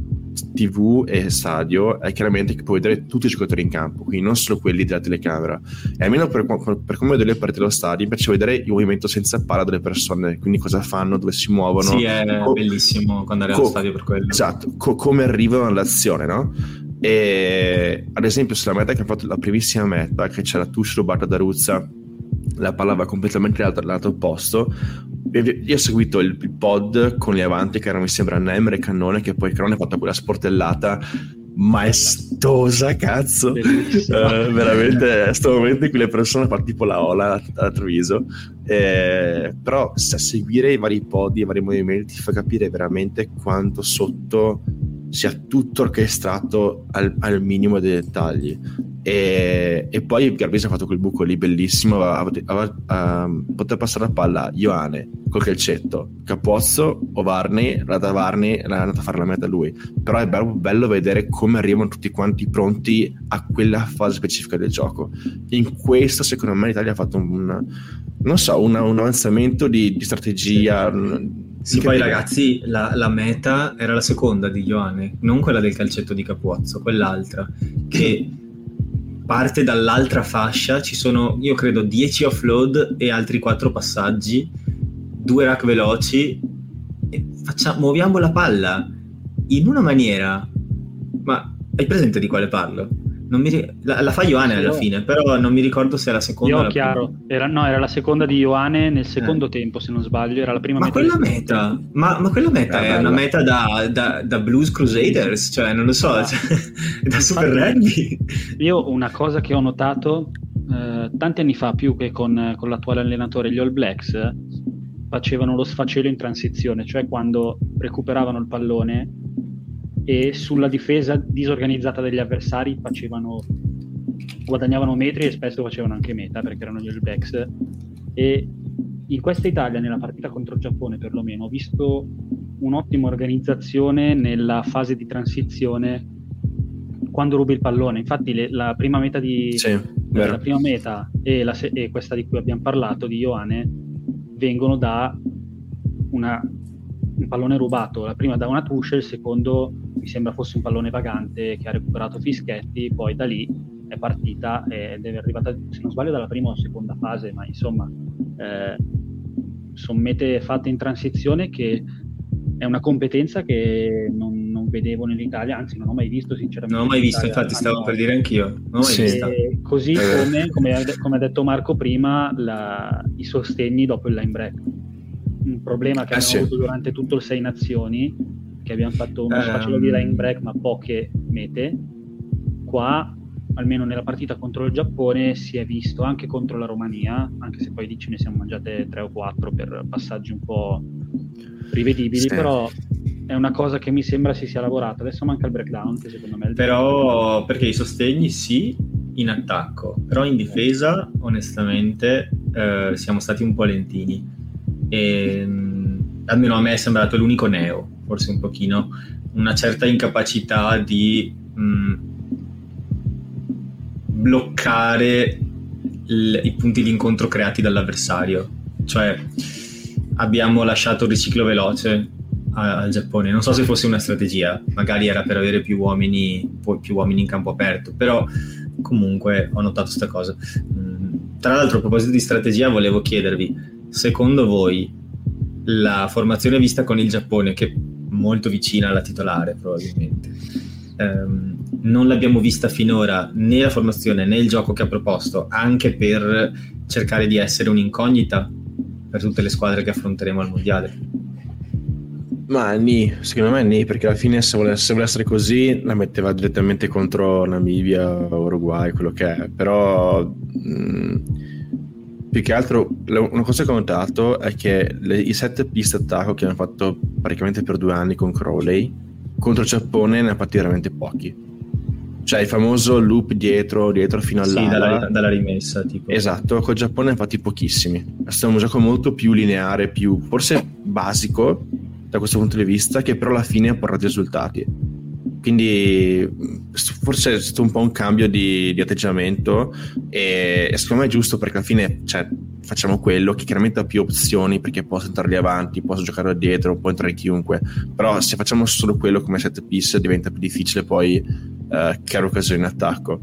TV e stadio è chiaramente che puoi vedere tutti i giocatori in campo, quindi non solo quelli della telecamera. E almeno per, per come vedere le partite dello stadio, mi piace vedere il movimento senza palla delle persone, quindi cosa fanno, dove si muovono. Sì, è co- bellissimo quando arriva co- allo stadio per quello. Esatto, co- come arrivano all'azione, no? E ad esempio, sulla meta che ha fatto la primissima meta, che c'era touch rubata da Ruzza, la palla va completamente dall'altro, dall'altro posto. Io ho seguito il, pod con gli avanti che erano, mi sembra, Nemer e Cannone, che poi Cannone ha fatto quella sportellata maestosa, cazzo. [laughs] Uh, veramente, è sto momento in cui le persone fanno tipo la ola a Treviso. Eh, però se seguire i vari podi, i vari movimenti, ti fa capire veramente quanto sotto sia tutto orchestrato al, al minimo dei dettagli. E, e poi Garbisi ha fatto quel buco lì bellissimo. Poteva passare la palla a Ioane col calcetto, Capozzo o Varney. La da Varney l'ha andata a fare la meta lui. Però è bello, bello, vedere come arrivano tutti quanti pronti a quella fase specifica del gioco. In questo, secondo me, l'Italia ha fatto un, non so, un, un avanzamento di, di strategia. Sì sì, poi ragazzi, la, la, meta era la seconda di Ioane, non quella del calcetto di Capuozzo, quell'altra, che parte dall'altra fascia, ci sono, io credo, 10 offload e altri 4 passaggi, due rack veloci, e facciamo, muoviamo la palla in una maniera, ma hai presente di quale parlo? Mi, la, la, fa Ioane alla fine, però non mi ricordo se era la seconda. Io chiaro, era, no, era la seconda di Ioane nel secondo eh. tempo, se non sbaglio, era la prima ma meta. Quella meta ma, ma, quella meta è una meta da, da, da, Blues Crusaders, cioè non lo so, ah. cioè, [laughs] da Super Rugby. Io una cosa che ho notato eh, tanti anni fa, più che con, con l'attuale allenatore, gli All Blacks facevano lo sfacelo in transizione, cioè quando recuperavano il pallone e sulla difesa disorganizzata degli avversari facevano, guadagnavano metri e spesso facevano anche meta perché erano gli All Blacks. E in questa Italia, nella partita contro il Giappone perlomeno, ho visto un'ottima organizzazione nella fase di transizione quando rubi il pallone. Infatti le, la prima meta di sì, la prima meta e, la, e, questa di cui abbiamo parlato di Ioane vengono da una, un pallone rubato, la prima da una touche, il secondo mi sembra fosse un pallone vagante che ha recuperato Fischetti, poi da lì è partita ed è arrivata, se non sbaglio, dalla prima o seconda fase, ma insomma eh, sono mete fatte in transizione che è una competenza che non, non, vedevo nell'Italia, anzi non ho mai visto sinceramente. Non ho mai visto, infatti stavo per dire anch'io. Non ho sì. Così eh. come, come, come, ha detto Marco prima, la, i sostegni dopo il line break. Un problema che eh, abbiamo sì. avuto durante tutto il Sei Nazioni che abbiamo fatto uno um... Ehm. sfacelo di line break ma poche mete qua almeno nella partita contro il Giappone si è visto anche contro la Romania, anche se poi lì ce ne siamo mangiate tre o quattro per passaggi un po' rivedibili, sì. però è una cosa che mi sembra si sia lavorata. Adesso manca il breakdown, che secondo me è il Però perché i sostegni sì in attacco, però in difesa onestamente eh, siamo stati un po' lentini. E, mm, almeno a me è sembrato l'unico neo, forse un pochino, una certa incapacità di mh, mm, bloccare il, i punti di incontro creati dall'avversario. Cioè abbiamo lasciato il riciclo veloce al Giappone. Non so se fosse una strategia, magari era per avere più uomini, più uomini in campo aperto, però comunque ho notato questa cosa. Mm, tra l'altro, a proposito di strategia, volevo chiedervi, secondo voi la formazione vista con il Giappone, che molto vicina alla titolare probabilmente, ehm, non l'abbiamo vista finora né la formazione né il gioco che ha proposto, anche per cercare di essere un'incognita per tutte le squadre che affronteremo al mondiale? Ma ni, secondo me ni, perché alla fine se volesse, se essere così la metteva direttamente contro Namibia, Uruguay, quello che è. Però mh, più che altro una cosa che ho notato è che le, i sette piste attacco che hanno fatto praticamente per due anni con Crowley contro il Giappone ne ha fatti veramente pochi. Cioè il famoso loop dietro, dietro fino all'ala. Sì, dalla, dalla rimessa. Tipo. Esatto, col Giappone ne ha fatti pochissimi. È stato un gioco molto più lineare, più forse basico, da questo punto di vista, che però alla fine ha portato risultati. Quindi forse è stato un po' un cambio di, di atteggiamento e, secondo me è giusto perché alla fine cioè, facciamo quello che chiaramente ha più opzioni perché posso entrare lì avanti, posso giocare da dietro, può entrare chiunque, però se facciamo solo quello come set piece diventa più difficile poi uh, creare occasioni in attacco.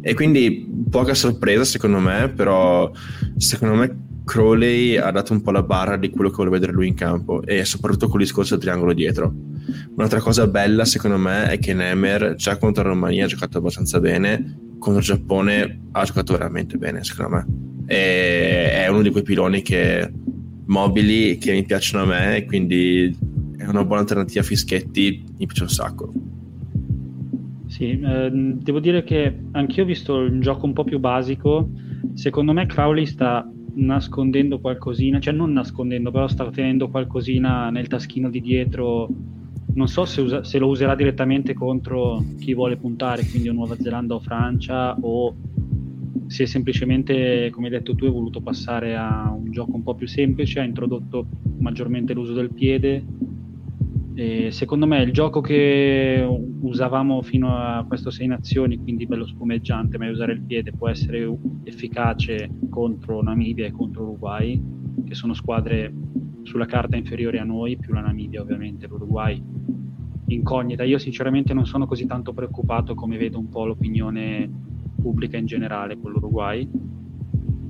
E quindi poca sorpresa secondo me, però secondo me Crowley ha dato un po' la barra di quello che vuole vedere lui in campo e soprattutto con il discorso del triangolo dietro. Un'altra cosa bella secondo me è che Nemer già contro la Romania ha giocato abbastanza bene, contro il Giappone ha giocato veramente bene secondo me. E è uno di quei piloni che mobili che mi piacciono a me quindi è una buona alternativa a Fischetti, mi piace un sacco. Sì, eh, devo dire che anch'io ho visto un gioco un po' più basico. Secondo me Crowley sta nascondendo qualcosina, cioè non nascondendo, però sta tenendo qualcosina nel taschino di dietro. Non so se, usa, se, lo userà direttamente contro chi vuole puntare, quindi o Nuova Zelanda o Francia, o se semplicemente, come hai detto tu, hai voluto passare a un gioco un po' più semplice, ha introdotto maggiormente l'uso del piede secondo me il gioco che usavamo fino a questo Sei Nazioni, quindi bello spumeggiante, ma usare il piede può essere efficace contro Namibia e contro Uruguay, che sono squadre sulla carta inferiori a noi, più la Namibia ovviamente, l'Uruguay incognita. Io sinceramente non sono così tanto preoccupato come vedo un po' l'opinione pubblica in generale con l'Uruguay,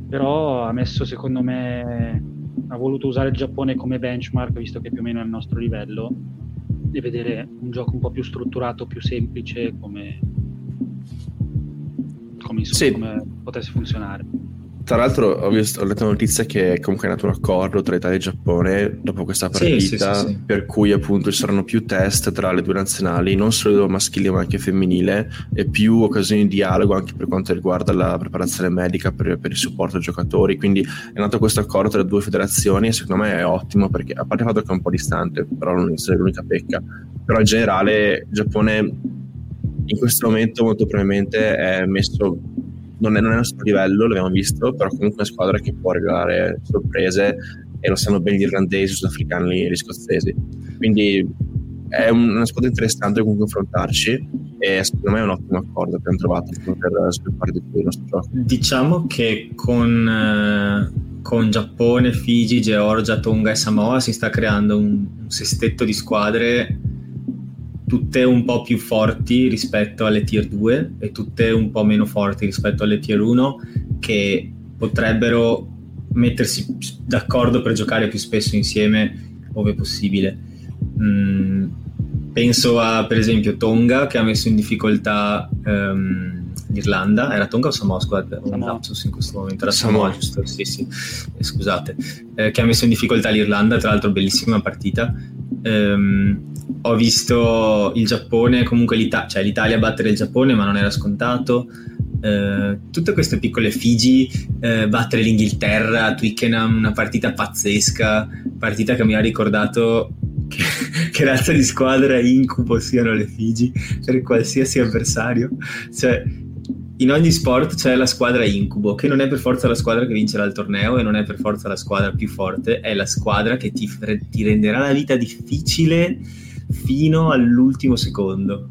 però ha messo secondo me ha voluto usare il Giappone come benchmark, visto che più o meno è al nostro livello, e vedere un gioco un po' più strutturato, più semplice, come, come, insomma, sì. come potesse funzionare. Tra l'altro ho, visto, ho letto notizia che comunque è nato un accordo tra Italia e Giappone dopo questa partita, sì, sì, per cui appunto ci saranno più test tra le due nazionali, non solo maschile ma anche femminile, e più occasioni di dialogo anche per quanto riguarda la preparazione medica per, per il supporto ai giocatori. Quindi è nato questo accordo tra le due federazioni e secondo me è ottimo perché a parte il fatto che è un po' distante, però non è l'unica pecca, però in generale il Giappone in questo momento molto probabilmente è messo non è, non è il nostro livello, l'abbiamo visto, però comunque è una squadra che può regalare sorprese e lo sanno bene gli irlandesi, gli sudafricani e gli scozzesi. Quindi è una squadra interessante con cui confrontarci e secondo me è un ottimo accordo che abbiamo trovato per sviluppare di più il nostro gioco. Diciamo che con, eh, con Giappone, Figi, Georgia, Tonga e Samoa si sta creando un, un sestetto di squadre tutte un po' più forti rispetto alle tier 2 e tutte un po' meno forti rispetto alle tier 1 che potrebbero mettersi d'accordo per giocare più spesso insieme ove possibile. Mm, penso a per esempio Tonga che ha messo in difficoltà um, l'Irlanda, era Tonga o Samoa? Squad? Un lapsus in questo momento, era Samoa, Samoa giusto? Sì, sì, eh, scusate, eh, che ha messo in difficoltà l'Irlanda, tra l'altro bellissima partita. Um, ho visto il Giappone, comunque l'Ita- cioè l'Italia battere il Giappone, ma non era scontato. eh, tutte queste piccole Figi, eh, battere l'Inghilterra Twickenham, una partita pazzesca, partita che mi ha ricordato che, [laughs] che razza di squadra incubo siano le Figi per qualsiasi avversario. Cioè, in ogni sport c'è la squadra incubo, che non è per forza la squadra che vincerà il torneo e non è per forza la squadra più forte, è la squadra che ti, ti renderà la vita difficile fino all'ultimo secondo.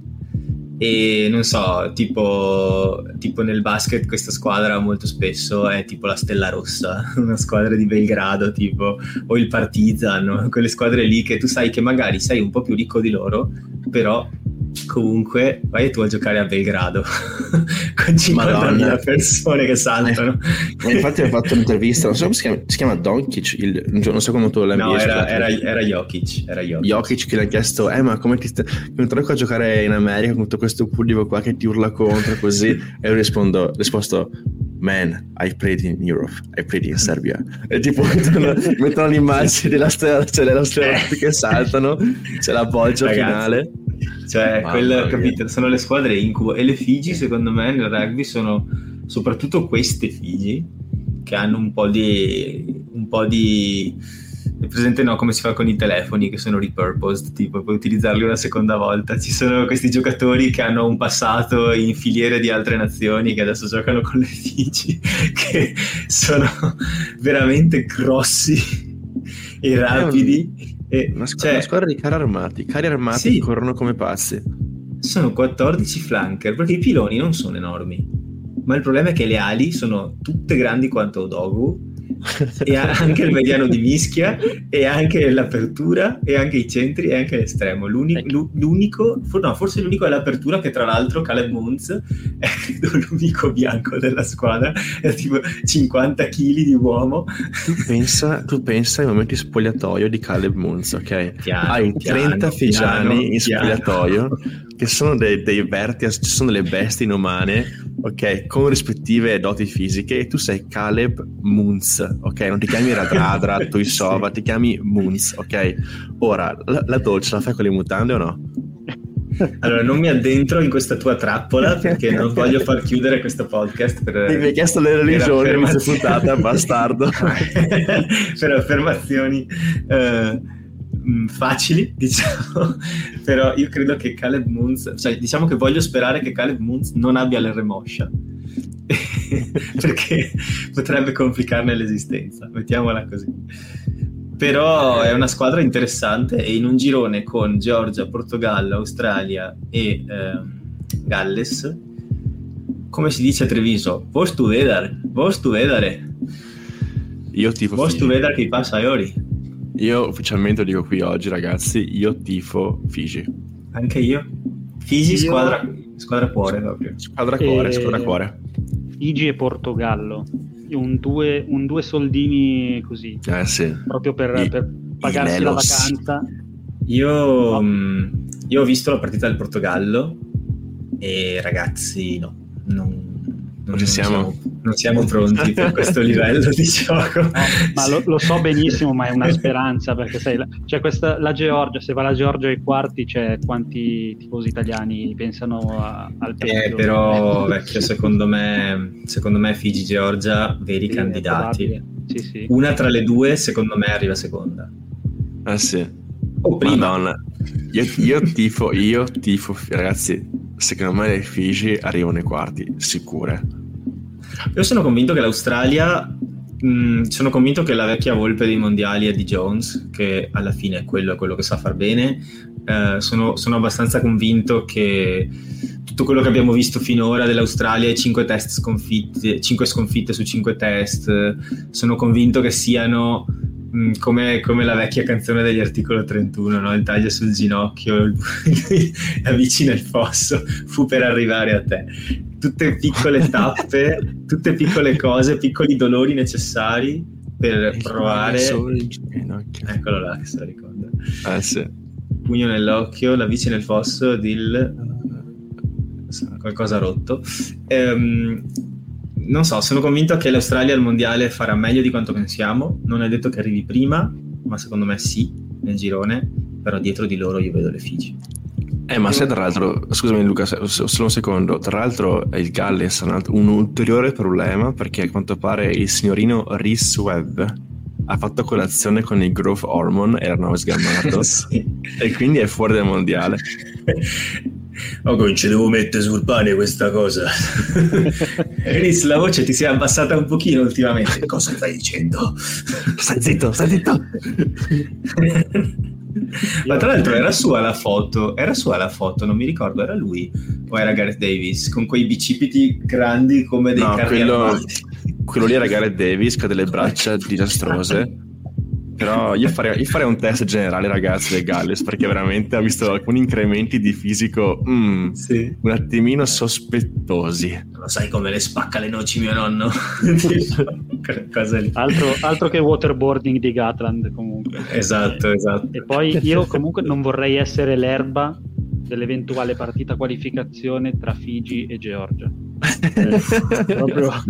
E non so, tipo, tipo, nel basket questa squadra molto spesso è tipo la Stella Rossa, [laughs] una squadra di Belgrado tipo, o il Partizan, quelle squadre lì che tu sai che magari sei un po' più ricco di loro, però comunque vai tu a giocare a Belgrado. [laughs] Con 50.000 persone che saltano. Ma infatti ho fatto un'intervista non so come si chiama, si chiama Donkic il, non so come tu l'hai no, era, era, era, Jokic era Jokic. Jokic che gli ha chiesto eh ma come ti stai a giocare in America con tutto questo pubblico qua che ti urla contro così. [laughs] E io rispondo risposto man I played in Europe I played in Serbia. E tipo mettono, mettono l'immagine della stella cioè le nostre che saltano c'è la bolgia finale cioè, quel, capito, sono le squadre incubo. E le Figi secondo me nel rugby sono soprattutto queste Figi che hanno un po' di un po' di è presente no, come si fa con i telefoni che sono repurposed, tipo puoi utilizzarli una seconda volta. Ci sono questi giocatori che hanno un passato in filiere di altre nazioni che adesso giocano con le Figi, [laughs] che sono veramente grossi e rapidi e una, squ- cioè, una squadra di carri armati, carri armati sì, corrono come pazzi. Sono 14 flanker, perché i piloni non sono enormi, ma il problema è che le ali sono tutte grandi quanto Odogu e anche il mediano di mischia e anche l'apertura e anche i centri e anche l'estremo L'uni- ecco. l'unico no, forse l'unico è l'apertura che tra l'altro Caleb Moons è credo l'unico bianco della squadra è tipo 50 kg di uomo tu pensa, tu pensa ai momenti spogliatoio di Caleb Moons ok? Piano, hai 30 figiani in spogliatoio [laughs] che sono dei, dei vertici, ci sono delle bestie inumane ok, con rispettive doti fisiche e tu sei Caleb Moons, ok? Non ti chiami Radradra, [laughs] Toisova, sì. ti chiami Moons, ok? Ora, la, la dolce la fai con le mutande o no? Allora, non mi addentro in questa tua trappola perché non voglio far chiudere questo podcast. Per, mi hai chiesto le religioni, affermazioni... puntata, bastardo. [laughs] per affermazioni eh, facili, [laughs] diciamo. Però io credo che Caleb Moons, cioè diciamo che voglio sperare che Caleb Moons non abbia l'R-Moscia. [laughs] perché potrebbe complicarne l'esistenza, mettiamola così però è una squadra interessante e in un girone con Georgia, Portogallo, Australia e eh, Galles, come si dice a Treviso, posto vedere, posto vedere. Io tifo Posto vedere che passa a ori. Io ufficialmente lo dico qui oggi ragazzi, io tifo Fiji. Anche io. Fiji io... squadra, squadra cuore proprio. Squadra cuore, e... squadra cuore. Fiji e Portogallo un due, un due soldini così, eh, sì. proprio per, I, per pagarsi la vacanza. Io, no. Mm, io, ho visto la partita del Portogallo e ragazzi no, non, non, siamo, non, siamo, pronti per questo [laughs] livello di gioco. No, ma lo, lo, so benissimo, ma è una speranza perché sai, la, c'è questa, la Georgia, se va la Georgia ai quarti, c'è quanti tifosi italiani pensano a, al eh, però vecchio, secondo me, secondo me Figi Georgia, veri sì, candidati. Sì, sì. Una tra le due, secondo me, arriva seconda. Ah sì. O prima. Madonna. Io, io tifo, io tifo, ragazzi, secondo me le Figi arrivano ai quarti, sicure. Io sono convinto che l'Australia, mh, mm, sono convinto che la vecchia volpe dei mondiali è di Jones, che alla fine è quello, è quello che sa far bene. Eh, sono, sono, abbastanza convinto che tutto quello che abbiamo visto finora dell'Australia, 5 test sconfitte, 5 sconfitte su 5 test, sono convinto che siano come, come, la vecchia canzone degli articolo 31, no? il taglio sul ginocchio, avvicina il [laughs] fosso, fu per arrivare a te. Tutte piccole tappe, [laughs] tutte piccole cose, piccoli dolori necessari per il provare. Eccolo là che se lo ricorda. Ah, sì. Pugno nell'occhio, la bici nel fosso, dil qualcosa rotto. Ehm, non so, sono convinto che l'Australia al mondiale farà meglio di quanto pensiamo. Non è detto che arrivi prima, ma secondo me sì, nel girone. Però dietro di loro io vedo le Figi. Eh, ma sai tra l'altro, scusami Luca, solo un secondo, tra l'altro il Galles ha un ulteriore problema perché a quanto pare il signorino Rhys Webb ha fatto colazione con il growth hormone e l'hanno sgamato [laughs] sì. e quindi è fuori dal mondiale. [laughs] Oh, ci devo mettere sul pane questa cosa. [laughs] Eris, la voce ti si è abbassata un pochino ultimamente. Cosa stai dicendo? Stai zitto, stai zitto. Ma tra l'altro era sua la foto, era sua la foto, non mi ricordo, era lui o era Gareth Davis con quei bicipiti grandi come dei no, carri quello, quello lì era Gareth Davis che ha delle braccia disastrose però [laughs] io farei, io farei, un test generale, ragazzi, del Galles, perché veramente ho visto alcuni incrementi di fisico mm, sì. un attimino sospettosi. Lo sai come le spacca le noci mio nonno? [laughs] altro, altro, che waterboarding di Gatland, comunque. Esatto, esatto. E poi io comunque non vorrei essere l'erba dell'eventuale partita qualificazione tra Figi e Georgia. Eh, [laughs] proprio [laughs]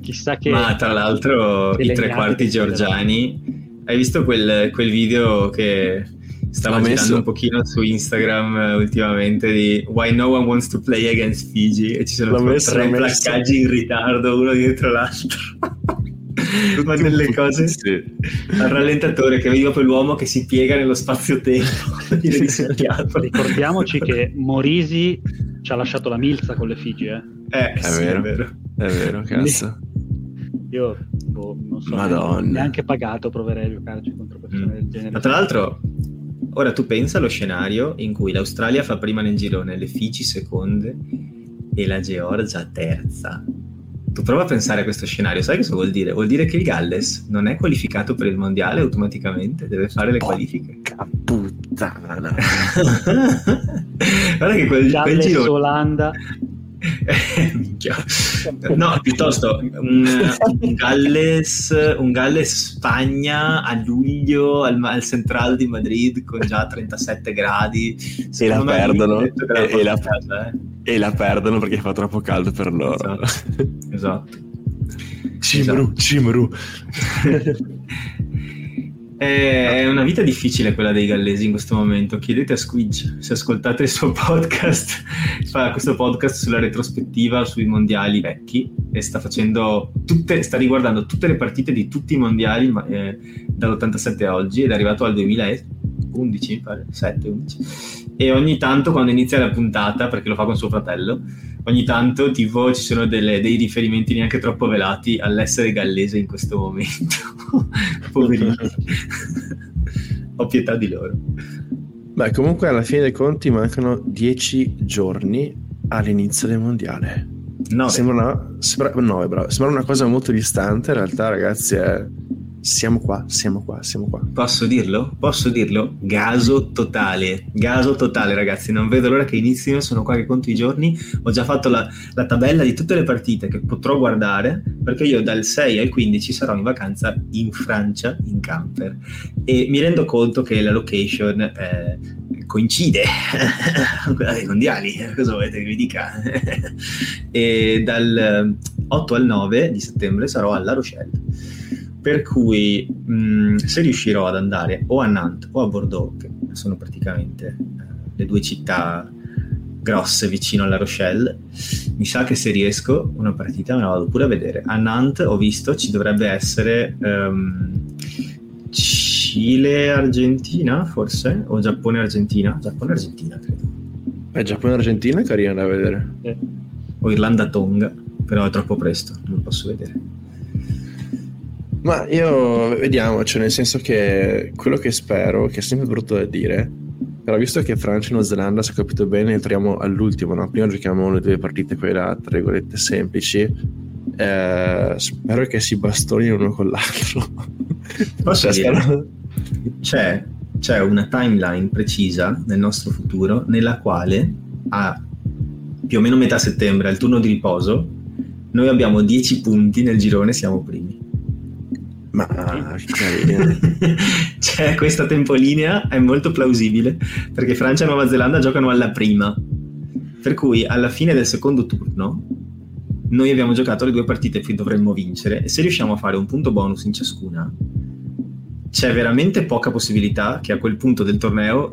chissà che ma tra l'altro i tre quarti georgiani. Hai visto quel, quel video che stava L'ho girando messo... un pochino su Instagram uh, ultimamente di Why no one wants to play against Fiji? E ci sono messo, tre placcaggi in ritardo uno dietro l'altro [laughs] ma delle cose sì. al rallentatore che vedi proprio l'uomo che si piega nello spazio-tempo [laughs] ricordiamoci che Morisi ci ha lasciato la milza con le Figi eh, eh è, sì, vero. è vero è vero cazzo io boh, non so Madonna. neanche pagato proverei a giocarci contro persone mm. del genere ma tra l'altro ora tu pensa allo scenario in cui l'Australia fa prima nel girone le Figi seconde e la Georgia terza tu prova a pensare a questo scenario, sai cosa vuol dire? Vuol dire che il Galles non è qualificato per il mondiale automaticamente, deve fare le Porca qualifiche. puttana. [laughs] Guarda che quel, Galles, quel giro... Olanda. [laughs] no, piuttosto un, un, Galles, un Galles Spagna a luglio al, al, Central di Madrid con già 37 gradi e la perdono e, e, la, casa, eh. e, la, perdono perché fa troppo caldo per loro esatto, esatto. Cimru, esatto. Cimru. [laughs] È una vita difficile quella dei gallesi in questo momento. Chiedete a Squidge se ascoltate il suo podcast, fa questo podcast sulla retrospettiva sui mondiali vecchi e sta facendo tutte, sta riguardando tutte le partite di tutti i mondiali eh, dall'87 a oggi ed è arrivato al 2011, mi pare, 7, 11. E ogni tanto quando inizia la puntata, perché lo fa con suo fratello, ogni tanto tipo ci sono delle, dei riferimenti neanche troppo velati all'essere gallese in questo momento. [laughs] Poverini. Ho pietà di loro. Beh, comunque alla fine dei conti mancano dieci giorni all'inizio del mondiale. 9. Sembra una, sembra, 9, bravo. sembra una cosa molto distante, in realtà ragazzi è siamo qua, siamo qua, siamo qua. Posso dirlo? Posso dirlo? Gaso totale, gaso totale ragazzi, non vedo l'ora che inizino, sono qua che conto i giorni, ho già fatto la, la, tabella di tutte le partite che potrò guardare, perché io dal 6 al 15 sarò in vacanza in Francia, in camper, e mi rendo conto che la location eh, coincide con quella dei mondiali, cosa volete che vi dica? [laughs] e dal 8 al 9 di settembre sarò a La Rochelle per cui mh, se riuscirò ad andare o a Nantes o a Bordeaux, che sono praticamente eh, le due città grosse vicino alla Rochelle, mi sa che se riesco una partita me la vado pure a vedere. A Nantes ho visto ci dovrebbe essere um, Cile-Argentina forse, o Giappone-Argentina, Giappone-Argentina credo. Eh, Giappone-Argentina è carina da vedere. Eh. O Irlanda-Tonga, però è troppo presto, non posso vedere. Ma io vediamo, cioè nel senso che quello che spero, che è sempre brutto da dire, però visto che Francia e Nuova Zelanda, se ho capito bene, entriamo all'ultimo, no? prima giochiamo le due partite, quelle là, tra virgolette, semplici, eh, spero che si bastoni uno con l'altro. Posso cioè, dire? C'è, c'è una timeline precisa nel nostro futuro nella quale a più o meno metà settembre, al turno di riposo, noi abbiamo 10 punti nel girone, siamo primi. Ma [laughs] cioè, questa tempolinea è molto plausibile perché Francia e Nuova Zelanda giocano alla prima. Per cui alla fine del secondo turno noi abbiamo giocato le due partite che dovremmo vincere e se riusciamo a fare un punto bonus in ciascuna c'è veramente poca possibilità che a quel punto del torneo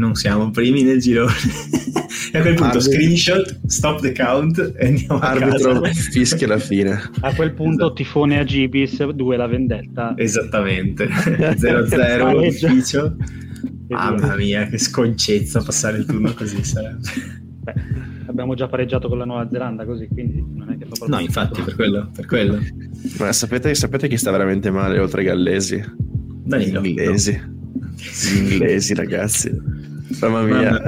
non siamo primi nel girone. [laughs] e a quel punto Arbitro. screenshot, stop the count e andiamo Arbitro a casa. fischia la fine. A quel punto esatto. tifone a Gibis, 2 la vendetta. Esattamente. [laughs] 0-0 ufficio. Mamma mia, che sconcezza passare il turno così sarebbe. Beh, abbiamo già pareggiato con la Nuova Zelanda così, quindi non è che fa No, infatti, per quello, per quello. Ma sapete, sapete chi sta veramente male oltre ai gallesi? Danilo. Gli inglesi. [laughs] Gli inglesi, ragazzi. Mamma mia.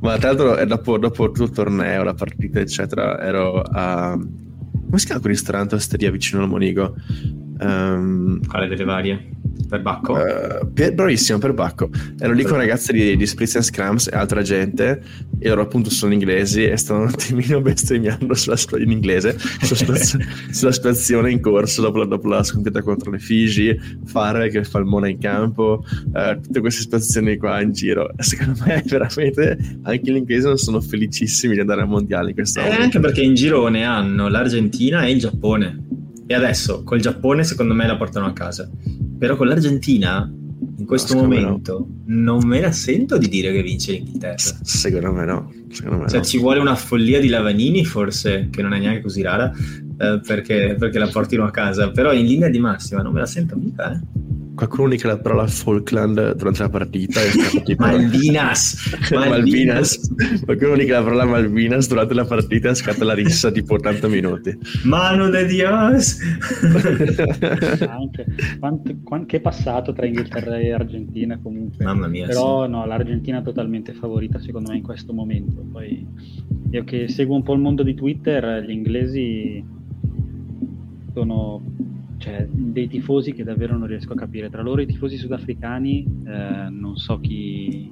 Ma tra l'altro dopo, dopo, tutto il torneo, la partita, eccetera, ero a... Come si chiama quel ristorante osteria vicino al Monigo? Um... Quale delle varie? Per Bacco? Uh, per, bravissimo, per Bacco. Ero lì con ragazzi di, di Spritz and Scrums e altra gente, e loro appunto sono inglesi e stanno un attimino [laughs] bestemmiando sulla, in inglese sulla, [laughs] sulla situazione in corso dopo, dopo, la sconfitta contro le Figi, Fare che fa il mona in campo, uh, tutte queste situazioni qua in giro. Secondo me [laughs] veramente anche gli inglesi non sono felicissimi di andare ai mondiali quest'anno. Eh, anche perché in girone hanno l'Argentina e il Giappone. E adesso col Giappone secondo me la portano a casa. Però con l'Argentina in questo no, momento no. non me la sento di dire che vince l'Inghilterra. secondo me no. Secondo me cioè, no. ci vuole una follia di Lavanini, forse, che non è neanche così rara, eh, perché, perché, la portino a casa. Però in linea di massima non me la sento mica, eh qualcuno dice la parola Falkland durante la partita e tipo... Malvinas. [laughs] Malvinas. Qualcuno dice la parola Malvinas durante la partita e scatta la rissa tipo 80 minuti. Mano de Dios. [laughs] Anche. Quanto, quanto, che passato tra Inghilterra e Argentina comunque? Mamma mia però sì. no l'Argentina è totalmente favorita secondo me in questo momento. Poi io che seguo un po' il mondo di Twitter gli inglesi sono cioè, dei tifosi che davvero non riesco a capire. Tra loro i tifosi sudafricani, eh, non so chi.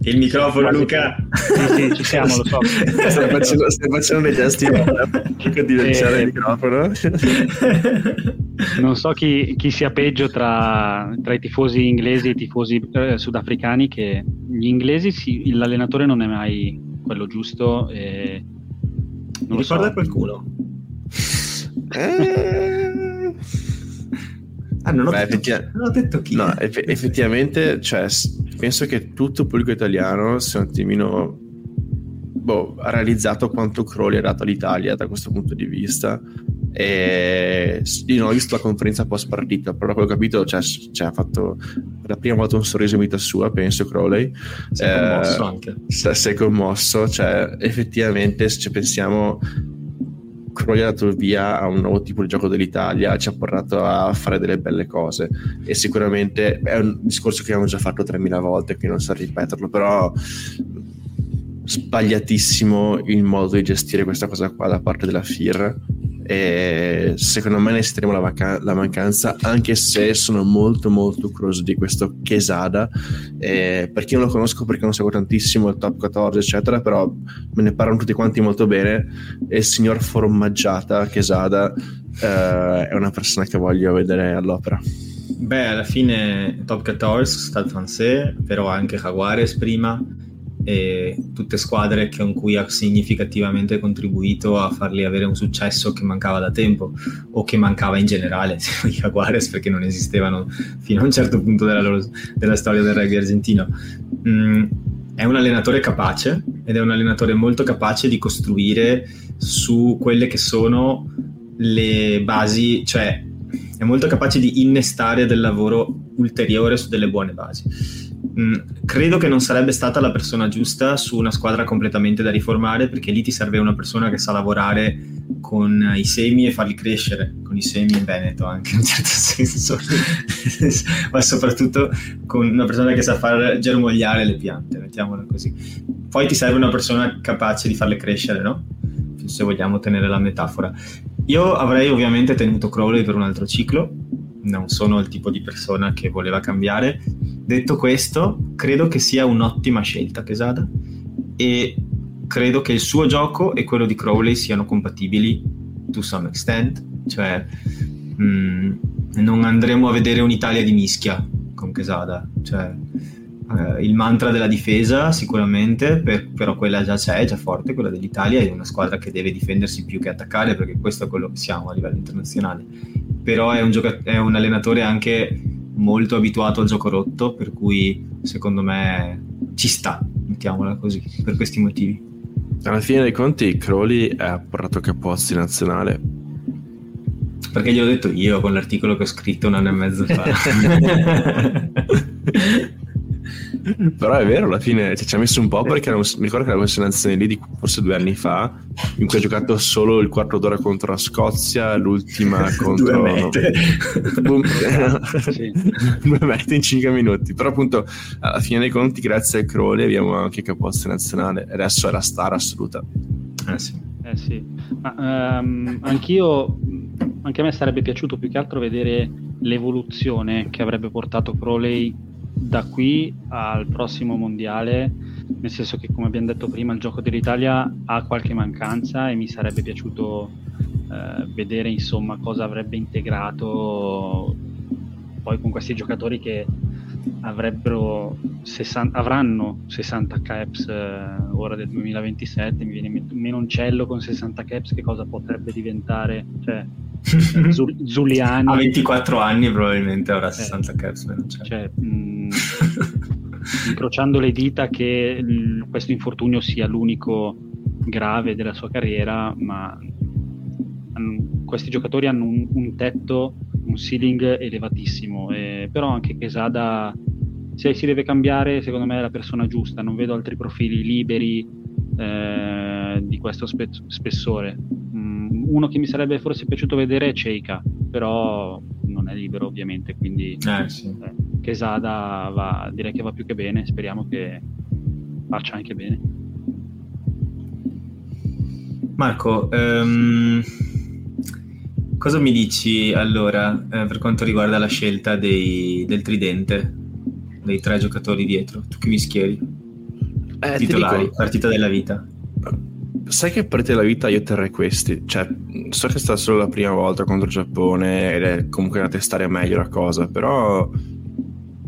Il microfono, Luca. Sì, sì, ci siamo, lo so. [laughs] Stai facendo, stai facendo dei gesti [laughs] per di lanciare il microfono. non so chi, chi sia peggio tra, tra, i tifosi inglesi e i tifosi eh, sudafricani. Che gli inglesi, sì, l'allenatore non è mai quello giusto. E non Mi ricorda so. qualcuno? Eh... Ah, non, ho Beh, detto, effettiv- non ho detto chi. No, eff- effettivamente, cioè, penso che tutto il pubblico italiano sia un attimino boh, ha realizzato quanto Crowley ha dato all'Italia da questo punto di vista. E io non ho visto la conferenza post partita, però quello che ho capito, cioè, cioè, ha fatto la prima volta un sorriso in vita sua, penso Crowley. Si è commosso eh, anche. Si è commosso, cioè, effettivamente, se ci pensiamo Crowley ha dato via a un nuovo tipo di gioco dell'Italia, ci ha portato a fare delle belle cose. E sicuramente è un discorso che abbiamo già fatto 3000 volte, quindi non so ripeterlo, però sbagliatissimo il modo di gestire questa cosa qua da parte della FIR e secondo me ne sentiremo la, vaca- la, mancanza anche se sono molto molto curioso di questo Quesada. Eh, perché non lo conosco perché non seguo tantissimo il top 14 eccetera però me ne parlano tutti quanti molto bene. E il signor Formaggiata Quesada eh, è una persona che voglio vedere all'opera. Beh, alla fine Top 14, Stade Francais, però anche Jaguares prima, e tutte squadre con cui ha significativamente contribuito a farli avere un successo che mancava da tempo o che mancava in generale [laughs] i Jaguares perché non esistevano fino a un certo punto della, loro, della storia del rugby argentino. Mm, è un allenatore capace ed è un allenatore molto capace di costruire su quelle che sono le basi cioè è molto capace di innestare del lavoro ulteriore su delle buone basi Mm, credo che non sarebbe stata la persona giusta su una squadra completamente da riformare perché lì ti serve una persona che sa lavorare con i semi e farli crescere, con i semi in Veneto anche in un certo [laughs] senso, ma soprattutto con una persona che sa far germogliare le piante, mettiamola così. Poi ti serve una persona capace di farle crescere, no? Se vogliamo tenere la metafora. Io avrei ovviamente tenuto Crowley per un altro ciclo, non sono il tipo di persona che voleva cambiare. Detto questo, credo che sia un'ottima scelta Quesada. E credo che il suo gioco e quello di Crowley siano compatibili to some extent, cioè mh, mm, non andremo a vedere un'Italia di mischia con Quesada, cioè eh, il mantra della difesa sicuramente, per, però quella già c'è, è già forte, quella dell'Italia è una squadra che deve difendersi più che attaccare perché questo è quello che siamo a livello internazionale però è un, giocat- è un allenatore anche molto abituato al gioco rotto, per cui secondo me ci sta, mettiamola così, per questi motivi. Alla fine dei conti Crowley ha portato Capozzi nazionale. Perché gliel'ho detto io con l'articolo che ho scritto un anno e mezzo fa. [laughs] [laughs] [laughs] Però è vero, alla fine cioè, ci ha messo un po' perché mi ricordo che era questa nazione lì di forse due anni fa, in cui ha giocato solo il quarto d'ora contro la Scozia, l'ultima [laughs] contro... due mete. [laughs] Boom. due mete in cinque minuti. Però appunto alla fine dei conti, grazie al Crowley abbiamo anche Capozzi nazionale. Adesso è la star assoluta. Eh sì. Eh sì. Ma, um, anch'io, anche a me sarebbe piaciuto più che altro vedere l'evoluzione che avrebbe portato Crowley da qui al prossimo mondiale, nel senso che come abbiamo detto prima il gioco dell'Italia ha qualche mancanza e mi sarebbe piaciuto eh, vedere insomma cosa avrebbe integrato poi con questi giocatori che avrebbero 60, avranno 60 caps eh, ora del 2027 mi viene in mente un menoncello con 60 caps che cosa potrebbe diventare? Cioè [laughs] Zuliani. A 24 anni probabilmente avrà 60 eh, caps menoncello. Cioè, mh, mm, incrociando le dita che l- questo infortunio sia l'unico grave della sua carriera ma hanno, questi giocatori hanno un, un tetto un ceiling elevatissimo eh, però anche Quesada se si deve cambiare, secondo me è la persona giusta. Non vedo altri profili liberi eh, di questo spe- spessore. Mm, uno che mi sarebbe forse piaciuto vedere è Ceika, però non è libero ovviamente, quindi eh, sì. eh, Quesada va, direi che va più che bene, speriamo che faccia anche bene. Marco, um, cosa mi dici allora eh, per quanto riguarda la scelta dei, del tridente? dei tre giocatori dietro? Tu che mi schieri? Eh, Titolari, dico, partita della vita. Sai che partita della vita io terrei questi. Cioè, so che è stata solo la prima volta contro il Giappone ed è comunque da testare meglio la cosa, però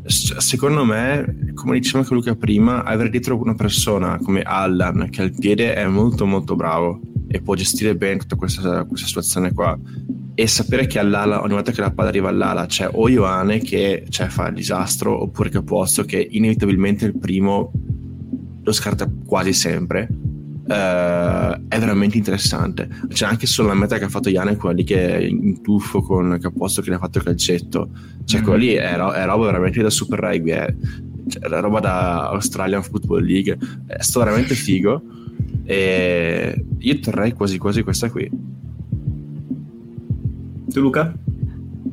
secondo me, come diceva anche Luca prima, avere dietro una persona come Allan che al piede è molto molto bravo e può gestire bene tutta questa, questa situazione qua e sapere che all'ala, ogni volta che la palla arriva all'ala c'è o Ioane che cioè, fa il disastro oppure Capozzo che inevitabilmente il primo lo scarta quasi sempre uh, è veramente interessante. C'è anche solo la meta che ha fatto Iane quella lì che è in tuffo con Capozzo che ne ha fatto il calcetto. Cioè mm-hmm. quella lì è, ro- è, roba veramente da super rugby è, cioè, è roba da Australian Football League. È stato veramente figo. E io terrei quasi quasi questa qui. Tu Luca?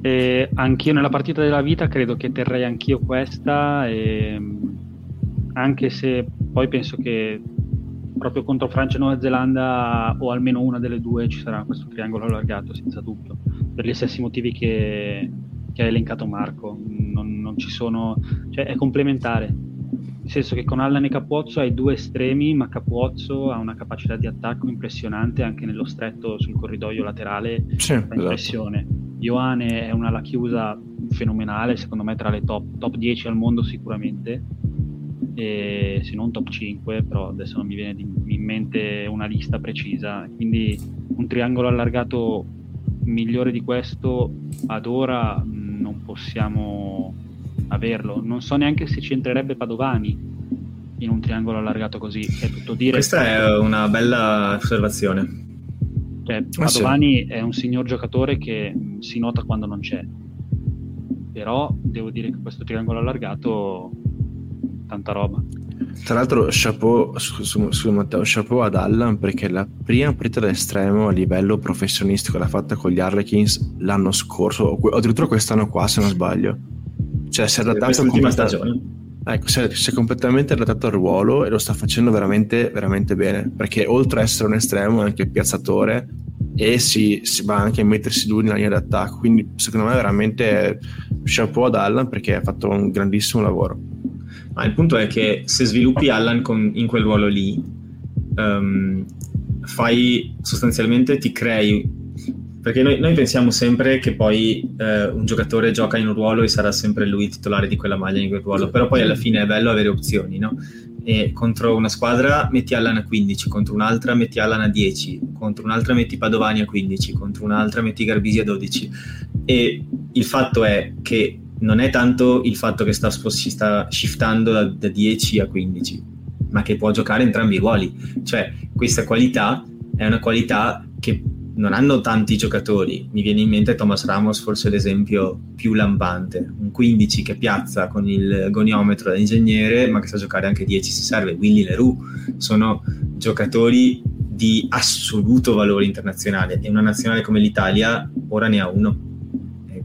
Eh, anch'io nella partita della vita credo che terrei anch'io questa, e, anche se poi penso che proprio contro Francia e Nuova Zelanda o almeno una delle due ci sarà questo triangolo allargato senza dubbio, per gli stessi motivi che, che ha elencato Marco, non, non ci sono, cioè è complementare, nel senso che con Allan e Capuozzo hai due estremi, ma Capuozzo ha una capacità di attacco impressionante anche nello stretto sul corridoio laterale, sì, esatto. impressione. Ioane è una ala chiusa fenomenale, secondo me tra le top, top 10 al mondo sicuramente, e se non top 5, però adesso non mi viene in mente una lista precisa, quindi un triangolo allargato migliore di questo ad ora non possiamo averlo. Non so neanche se ci entrerebbe Padovani in un triangolo allargato così, è tutto dire. Questa è una bella osservazione. Cioè, Padovani ah, sì. è un signor giocatore che si nota quando non c'è. Però devo dire che questo triangolo allargato tanta roba. Tra l'altro, chapeau, scusa Matteo, chapeau ad Allan perché la prima partita d'estremo a livello professionistico l'ha fatta con gli Harlequins l'anno scorso, o addirittura quest'anno qua se non sbaglio cioè si è adattato completamente, ecco, si, è, si è completamente adattato al ruolo e lo sta facendo veramente, veramente bene. Perché oltre ad essere un estremo è anche piazzatore e si, si, va anche a mettersi lui nella linea d'attacco. Quindi secondo me veramente chapeau ad Allan perché ha fatto un grandissimo lavoro. Ma il punto è che se sviluppi Allan in quel ruolo lì, um, fai sostanzialmente ti crei perché noi, noi, pensiamo sempre che poi eh, un giocatore gioca in un ruolo e sarà sempre lui titolare di quella maglia in quel ruolo, però poi alla fine è bello avere opzioni, no? E contro una squadra metti Allan a 15, contro un'altra metti Allan a 10, contro un'altra metti Padovani a 15, contro un'altra metti Garbisi a 12. E il fatto è che non è tanto il fatto che sta, si sta shiftando da, da 10 a 15, ma che può giocare entrambi i ruoli. Cioè, questa qualità è una qualità che non hanno tanti giocatori. Mi viene in mente Thomas Ramos, forse l'esempio più lampante. Un 15 che piazza con il goniometro da ingegnere, ma che sa giocare anche 10 se serve. Willy Leroux sono giocatori di assoluto valore internazionale e una nazionale come l'Italia ora ne ha uno.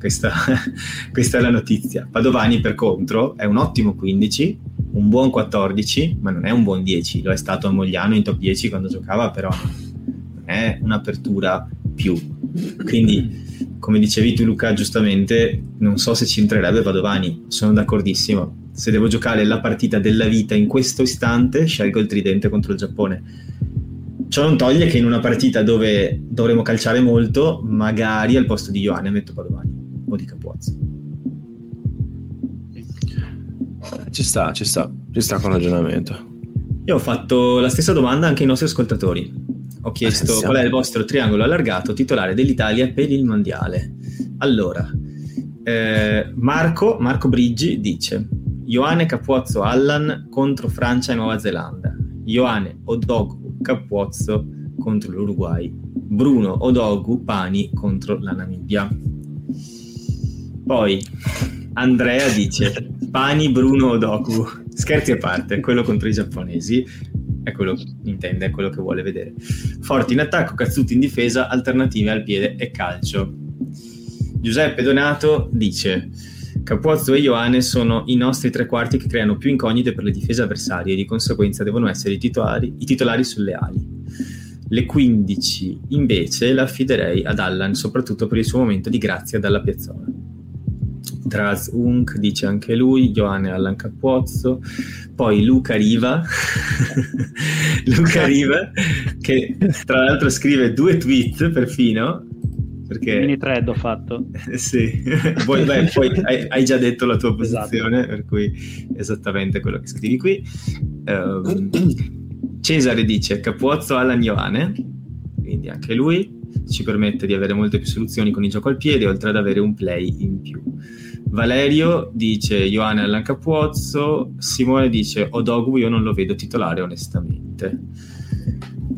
Questa, [laughs] questa, è la notizia. Padovani, per contro, è un ottimo 15, un buon 14, ma non è un buon 10. Lo è stato a Mogliano in top 10 quando giocava, però non è un'apertura più. Quindi, come dicevi tu, Luca, giustamente, non so se ci entrerebbe Padovani. Sono d'accordissimo. Se devo giocare la partita della vita in questo istante, scelgo il tridente contro il Giappone Ciò non toglie che in una partita dove dovremo calciare molto, magari al posto di Ioane metto Padovani o di Capuazzo. Ci sta, ci sta, ci sta con ragionamento. Io ho fatto la stessa domanda anche ai nostri ascoltatori. Ho chiesto qual è il vostro triangolo allargato titolare dell'Italia per il mondiale. Allora, eh, Marco, Marco Briggi dice Ioane Capuazzo Allan contro Francia e Nuova Zelanda. Ioane Odogu Capuzzo contro l'Uruguay, Bruno Odogu Pani contro la Namibia. Poi Andrea dice Pani Bruno Odogu. Scherzi a parte, quello contro i giapponesi è quello che intende, è quello che vuole vedere. Forti in attacco, Cazzuti in difesa, alternative al piede e calcio. Giuseppe Donato dice Capozzo e Ioane sono i nostri tre quarti che creano più incognite per le difese avversarie e di conseguenza devono essere i titolari, i titolari sulle ali. Le 15 invece la affiderei ad Allan, soprattutto per il suo momento di grazia dalla piazzola. Draz Unk dice anche lui, Ioane Allan Capozzo, poi Luca Riva, [laughs] Luca Riva che tra l'altro scrive due tweet perfino perché... Mini thread ho fatto. [laughs] sì, poi, beh, poi hai, hai, già detto la tua esatto. posizione, esatto. per cui esattamente quello che scrivi qui. Um, Cesare dice Capuozzo alla Ioane, quindi anche lui ci permette di avere molte più soluzioni con il gioco al piede, oltre ad avere un play in più. Valerio dice Ioane Allan Capuozzo, Simone dice Odogu io non lo vedo titolare onestamente.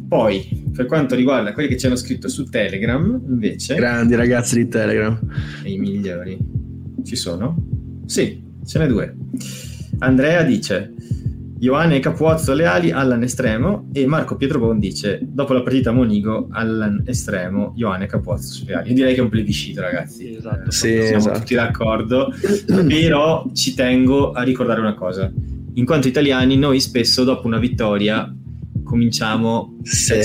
Poi, per quanto riguarda quelli che ci hanno scritto su Telegram, invece... Grandi ragazzi di Telegram. I migliori. Ci sono? Sì, ce n'è due. Andrea dice... Ioane Capuozzo Leali Allan estremo e Marco Pietrobon dice dopo la partita Monigo Allan estremo Ioane Capuozzo Leali io direi che è un plebiscito ragazzi esatto. sì, siamo esatto. tutti d'accordo però ci tengo a ricordare una cosa in quanto italiani noi spesso dopo una vittoria cominciamo, cioè,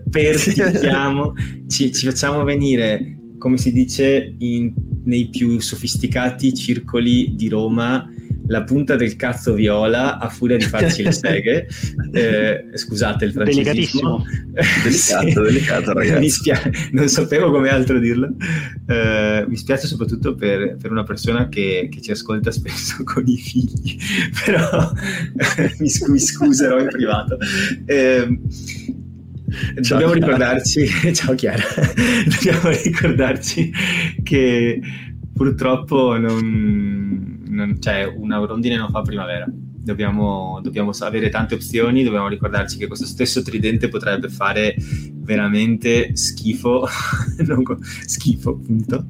ci, pertichiamo, ci, ci, facciamo venire, come si dice in, nei più sofisticati circoli di Roma, la punta del cazzo viola a furia di farci le [laughs] seghe. Eh, scusate il francesismo. [laughs] Delicato, sì. delicato ragazzi. Mi spia- non sapevo come altro dirlo. Eh, mi spiace soprattutto per, per una persona che, che, ci ascolta spesso [laughs] con i figli, però mi, scu- mi, scuserò in privato. Eh, dobbiamo ricordarci, ciao Chiara, dobbiamo ricordarci che purtroppo non, non, cioè una rondine non fa primavera. Dobbiamo, dobbiamo, avere tante opzioni, dobbiamo ricordarci che questo stesso tridente potrebbe fare veramente schifo, [laughs] schifo appunto,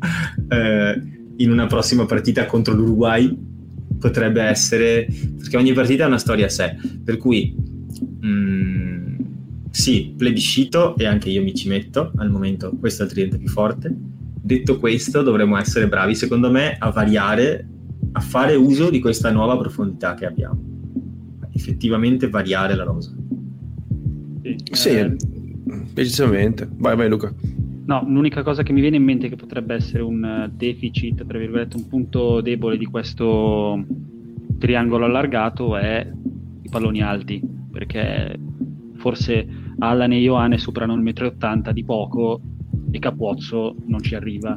eh, in una prossima partita contro l'Uruguay potrebbe essere, perché ogni partita ha una storia a sé, per cui mh, mm, sì, plebiscito e anche io mi ci metto, al momento questo è il tridente più forte, detto questo, dovremmo essere bravi, secondo me, a variare, a fare uso di questa nuova profondità che abbiamo. Effettivamente variare la rosa. Sì, sì eh, decisamente. Vai, vai Luca. No, l'unica cosa che mi viene in mente che potrebbe essere un deficit, tra virgolette, un punto debole di questo triangolo allargato è i palloni alti, perché forse Allan e Ioane superano il 1,80 m di poco e Capuozzo non ci arriva.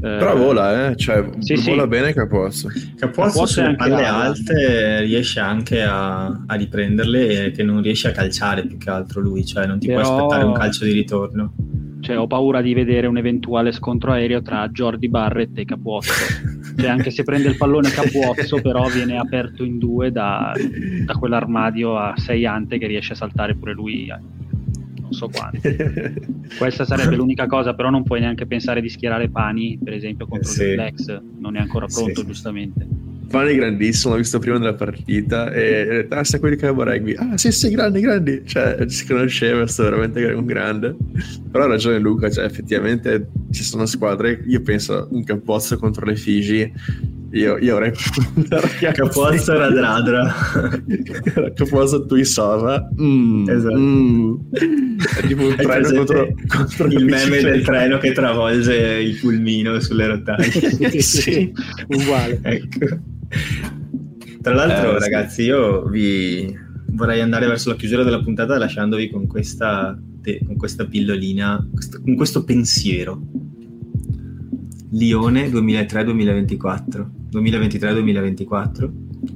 Eh, Però vola, eh? cioè, sì, vola sì. bene Capuozzo. Capuozzo, sulle palle alte riesce anche a, a, riprenderle e che non riesce a calciare più che altro lui, cioè non ti Però... puoi aspettare un calcio di ritorno. Cioè, ho paura di vedere un eventuale scontro aereo tra Jordi Barrett e Capuozzo. Cioè, anche se prende il pallone capuozzo, però viene aperto in due da, da quell'armadio a sei ante che riesce a saltare pure lui non so quanto. [laughs] Questa sarebbe l'unica cosa, però non puoi neanche pensare di schierare Pani, per esempio, contro sì. il Flex, non è ancora pronto, sì. giustamente. Pani grandissimo, l'ho visto prima della partita e ah, sei quelli che Cabo Rugby. Ah, sì, sì, grandi, grandi. Cioè, si conosceva, sto veramente un grande. Però ha ragione Luca, cioè, effettivamente ci sono squadre, io penso un Campozzo contro le Figi io, io avrei Capozzo Radradra Capozzo Tuisova mm, esatto. mm. è tipo un treno contro, contro il meme del treno che travolge il pulmino sulle rotaie. [laughs] Sì, uguale. Ecco. Tra l'altro eh, ragazzi io vi vorrei andare verso la chiusura della puntata lasciandovi con questa, con questa pillolina con questo pensiero. Lione 2003-2024 2023-2024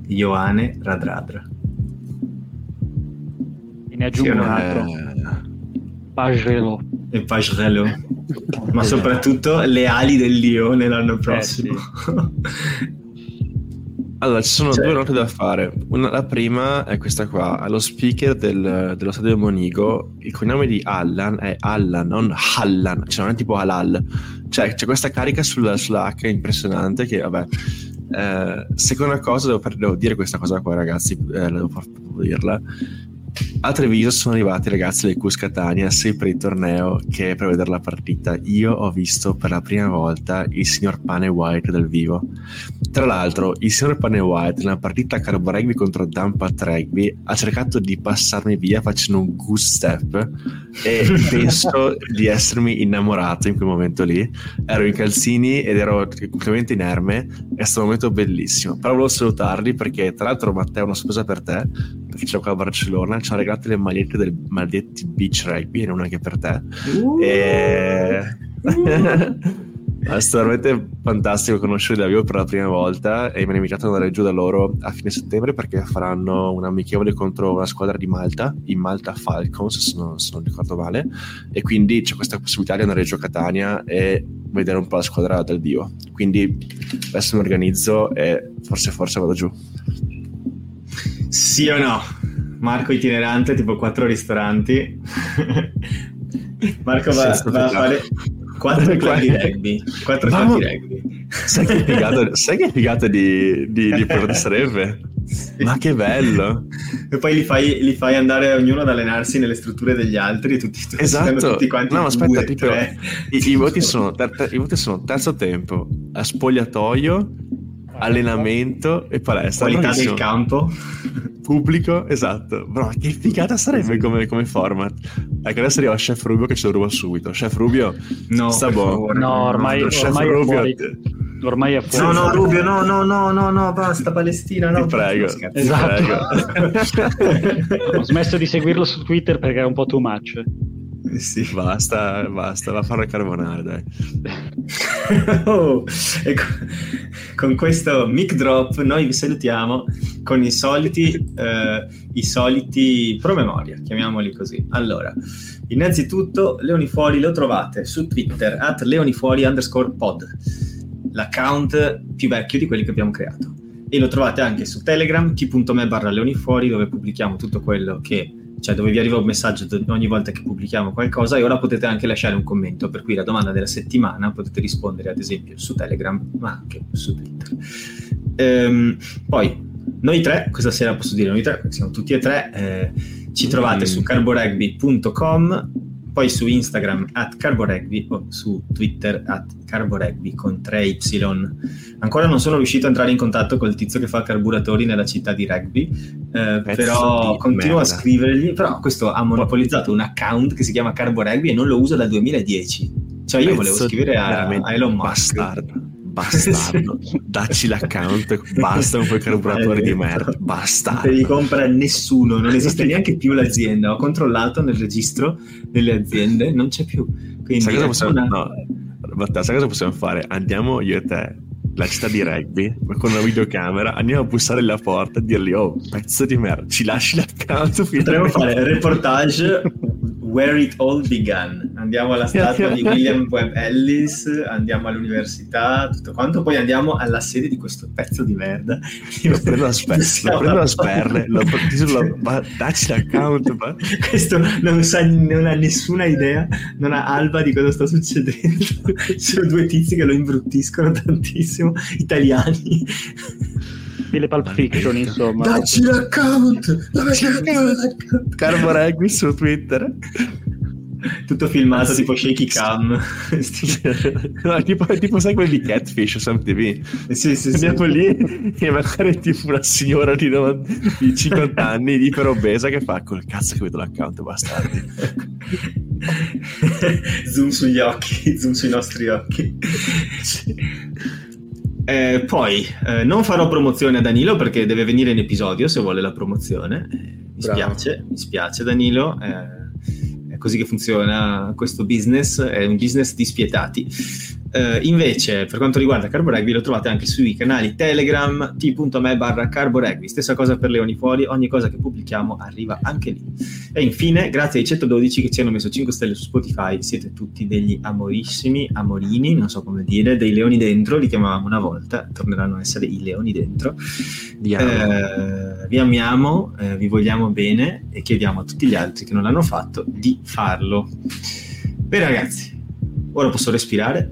Ioane Radradra. Ne aggiungo un altro. Pagerello e Pagerello ma soprattutto le ali del Lione l'anno prossimo eh, sì. Allora, ci sono cioè... due note da fare. Una, la prima è questa qua. Allo speaker del, dello stadio Monigo, il cognome di Allan è Allan, non Hallan, cioè non è tipo Halal. Cioè, c'è questa carica sulla, sulla H impressionante che, vabbè... Eh, seconda cosa, devo, devo, dire questa cosa qua, ragazzi, eh, devo dirla. A Treviso sono arrivati ragazzi del Cus Catania sempre il torneo che per vedere la partita. Io ho visto per la prima volta il signor Pane White dal vivo. Tra l'altro, il signor Pane White nella partita Carbo Rugby contro Dampat Rugby ha cercato di passarmi via facendo un goose step e [laughs] penso di essermi innamorato in quel momento lì. Ero in calzini ed ero completamente inerme. È stato un momento bellissimo. Però volevo salutarli perché, tra l'altro, Matteo, una spesa per te perché gioca a Barcellona. Ci ha regalato le magliette del maledetti beach rugby e non anche per te. Uh, e... Uh. [laughs] È stato veramente fantastico conoscerli da vivo per la prima volta e mi hanno invitato ad andare giù da loro a fine settembre perché faranno un amichevole contro una squadra di Malta, i Malta Falcons se non, se non ricordo male e quindi c'è questa possibilità di andare giù a Catania e vedere un po' la squadra dal vivo quindi adesso mi organizzo e forse forse vado giù sì o no? Marco itinerante tipo quattro ristoranti [laughs] Marco va, va a fare Quattro club di rugby. Quattro club di rugby. Sai che figata, sai che figata di, di, di sarebbe? Sì. Ma che bello! E poi li fai, li fai, andare ognuno ad allenarsi nelle strutture degli altri, tutti, tutti, esatto. tutti quanti. No, aspetta, due, tipo, i, i, voti sono, ter, i, voti sono, terzo tempo, a spogliatoio, allenamento e palestra. Qualità del campo pubblico, esatto. Bro, che figata sarebbe come, come format. Ecco, adesso arriva Chef Rubio che ce lo ruba subito. Chef Rubio, no, sta buono. No, ormai, Chef ormai Rubio. È ormai è fuori. No, no, Rubio, no, no, no, no, no, basta Palestina, no. Ti prego, esatto. Prego. Ho smesso di seguirlo su Twitter perché è un po' too much. [laughs] Sì. Basta, basta, va a fare carbonare, dai. [laughs] oh, con, con, questo mic drop noi vi salutiamo con i soliti, eh, i soliti promemoria, chiamiamoli così. Allora, innanzitutto Leoni Fuori lo trovate su Twitter, at leonifuori underscore pod, l'account più vecchio di quelli che abbiamo creato. E lo trovate anche su Telegram, t.me barra leonifuori, dove pubblichiamo tutto quello che cioè dove vi arriva un messaggio ogni volta che pubblichiamo qualcosa e ora potete anche lasciare un commento, per cui la domanda della settimana potete rispondere ad esempio su Telegram, ma anche su Twitter. Ehm, poi, noi tre, questa sera posso dire noi tre, siamo tutti e tre, eh, ci trovate mm. su carborugby.com poi su Instagram at carboregby o su Twitter at carboregby con 3Y. Ancora non sono riuscito a entrare in contatto col tizio che fa carburatori nella città di rugby, eh, però continuo merda. a scrivergli, però questo ha monopolizzato un account che si chiama Carboregby e non lo uso dal 2010. Cioè io Pezzo volevo scrivere a, a Elon Musk. Bastardo bastardo, [laughs] dacci l'account, basta con quei carburatori di merda, basta. Non te li compra nessuno, non esiste neanche più l'azienda. Ho controllato nel registro delle aziende, non c'è più. Quindi sai cosa possiamo, una... no, Battà, sai cosa possiamo fare? Andiamo io e te la città di rugby con una videocamera andiamo a bussare alla porta e dirgli oh pezzo di merda ci lasci l'account potremmo fare reportage [laughs] where it all began andiamo alla statua di William Webb Ellis, andiamo all'università, tutto quanto, poi andiamo alla sede di questo pezzo di merda. [laughs] Lo prendo a, sper- lo prendo a sperle, lo sulla, ma, dacci l'account. Ma. Questo non, sa, non ha nessuna idea, non ha alba di cosa sta succedendo. [laughs] Sono due tizi che lo imbruttiscono tantissimo, italiani. Stile Pulp Fiction, insomma. Dacci l'account! Dacci l'account! Carbo Rugby su Twitter. Tutto filmato tipo shaky cam. [laughs] no, tipo, tipo sai quelli di Catfish su MTV. Sì, sì, Andiamo sì. lì e magari tipo una signora di, di 50 anni, iper obesa, che fa col cazzo che vedo l'account, bastardi. [laughs] zoom sugli occhi, zoom sui nostri occhi. Eh, poi eh, non farò promozione a Danilo perché deve venire in episodio se vuole la promozione. Eh, mi spiace, mi spiace Danilo. Così che funziona questo business, è un business di spietati. Uh, invece, per quanto riguarda Carboregby, lo trovate anche sui canali Telegram, t.me barra Carboregby. Stessa cosa per Leoni Fuori, ogni cosa che pubblichiamo arriva anche lì. E infine, grazie ai 112 che ci hanno messo 5 stelle su Spotify, siete tutti degli amorissimi, amorini, non so come dire, dei leoni dentro, li chiamavamo una volta, torneranno a essere i leoni dentro. Uh, vi amiamo, uh, vi vogliamo bene e chiediamo a tutti gli altri che non l'hanno fatto di farlo. Bene ragazzi, ora posso respirare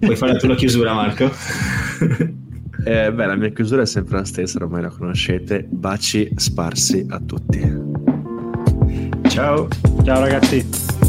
Puoi fare tu la chiusura, Marco? [laughs] Eh, beh, la mia chiusura è sempre la stessa, ormai la conoscete. Baci sparsi a tutti. Ciao. Ciao ragazzi.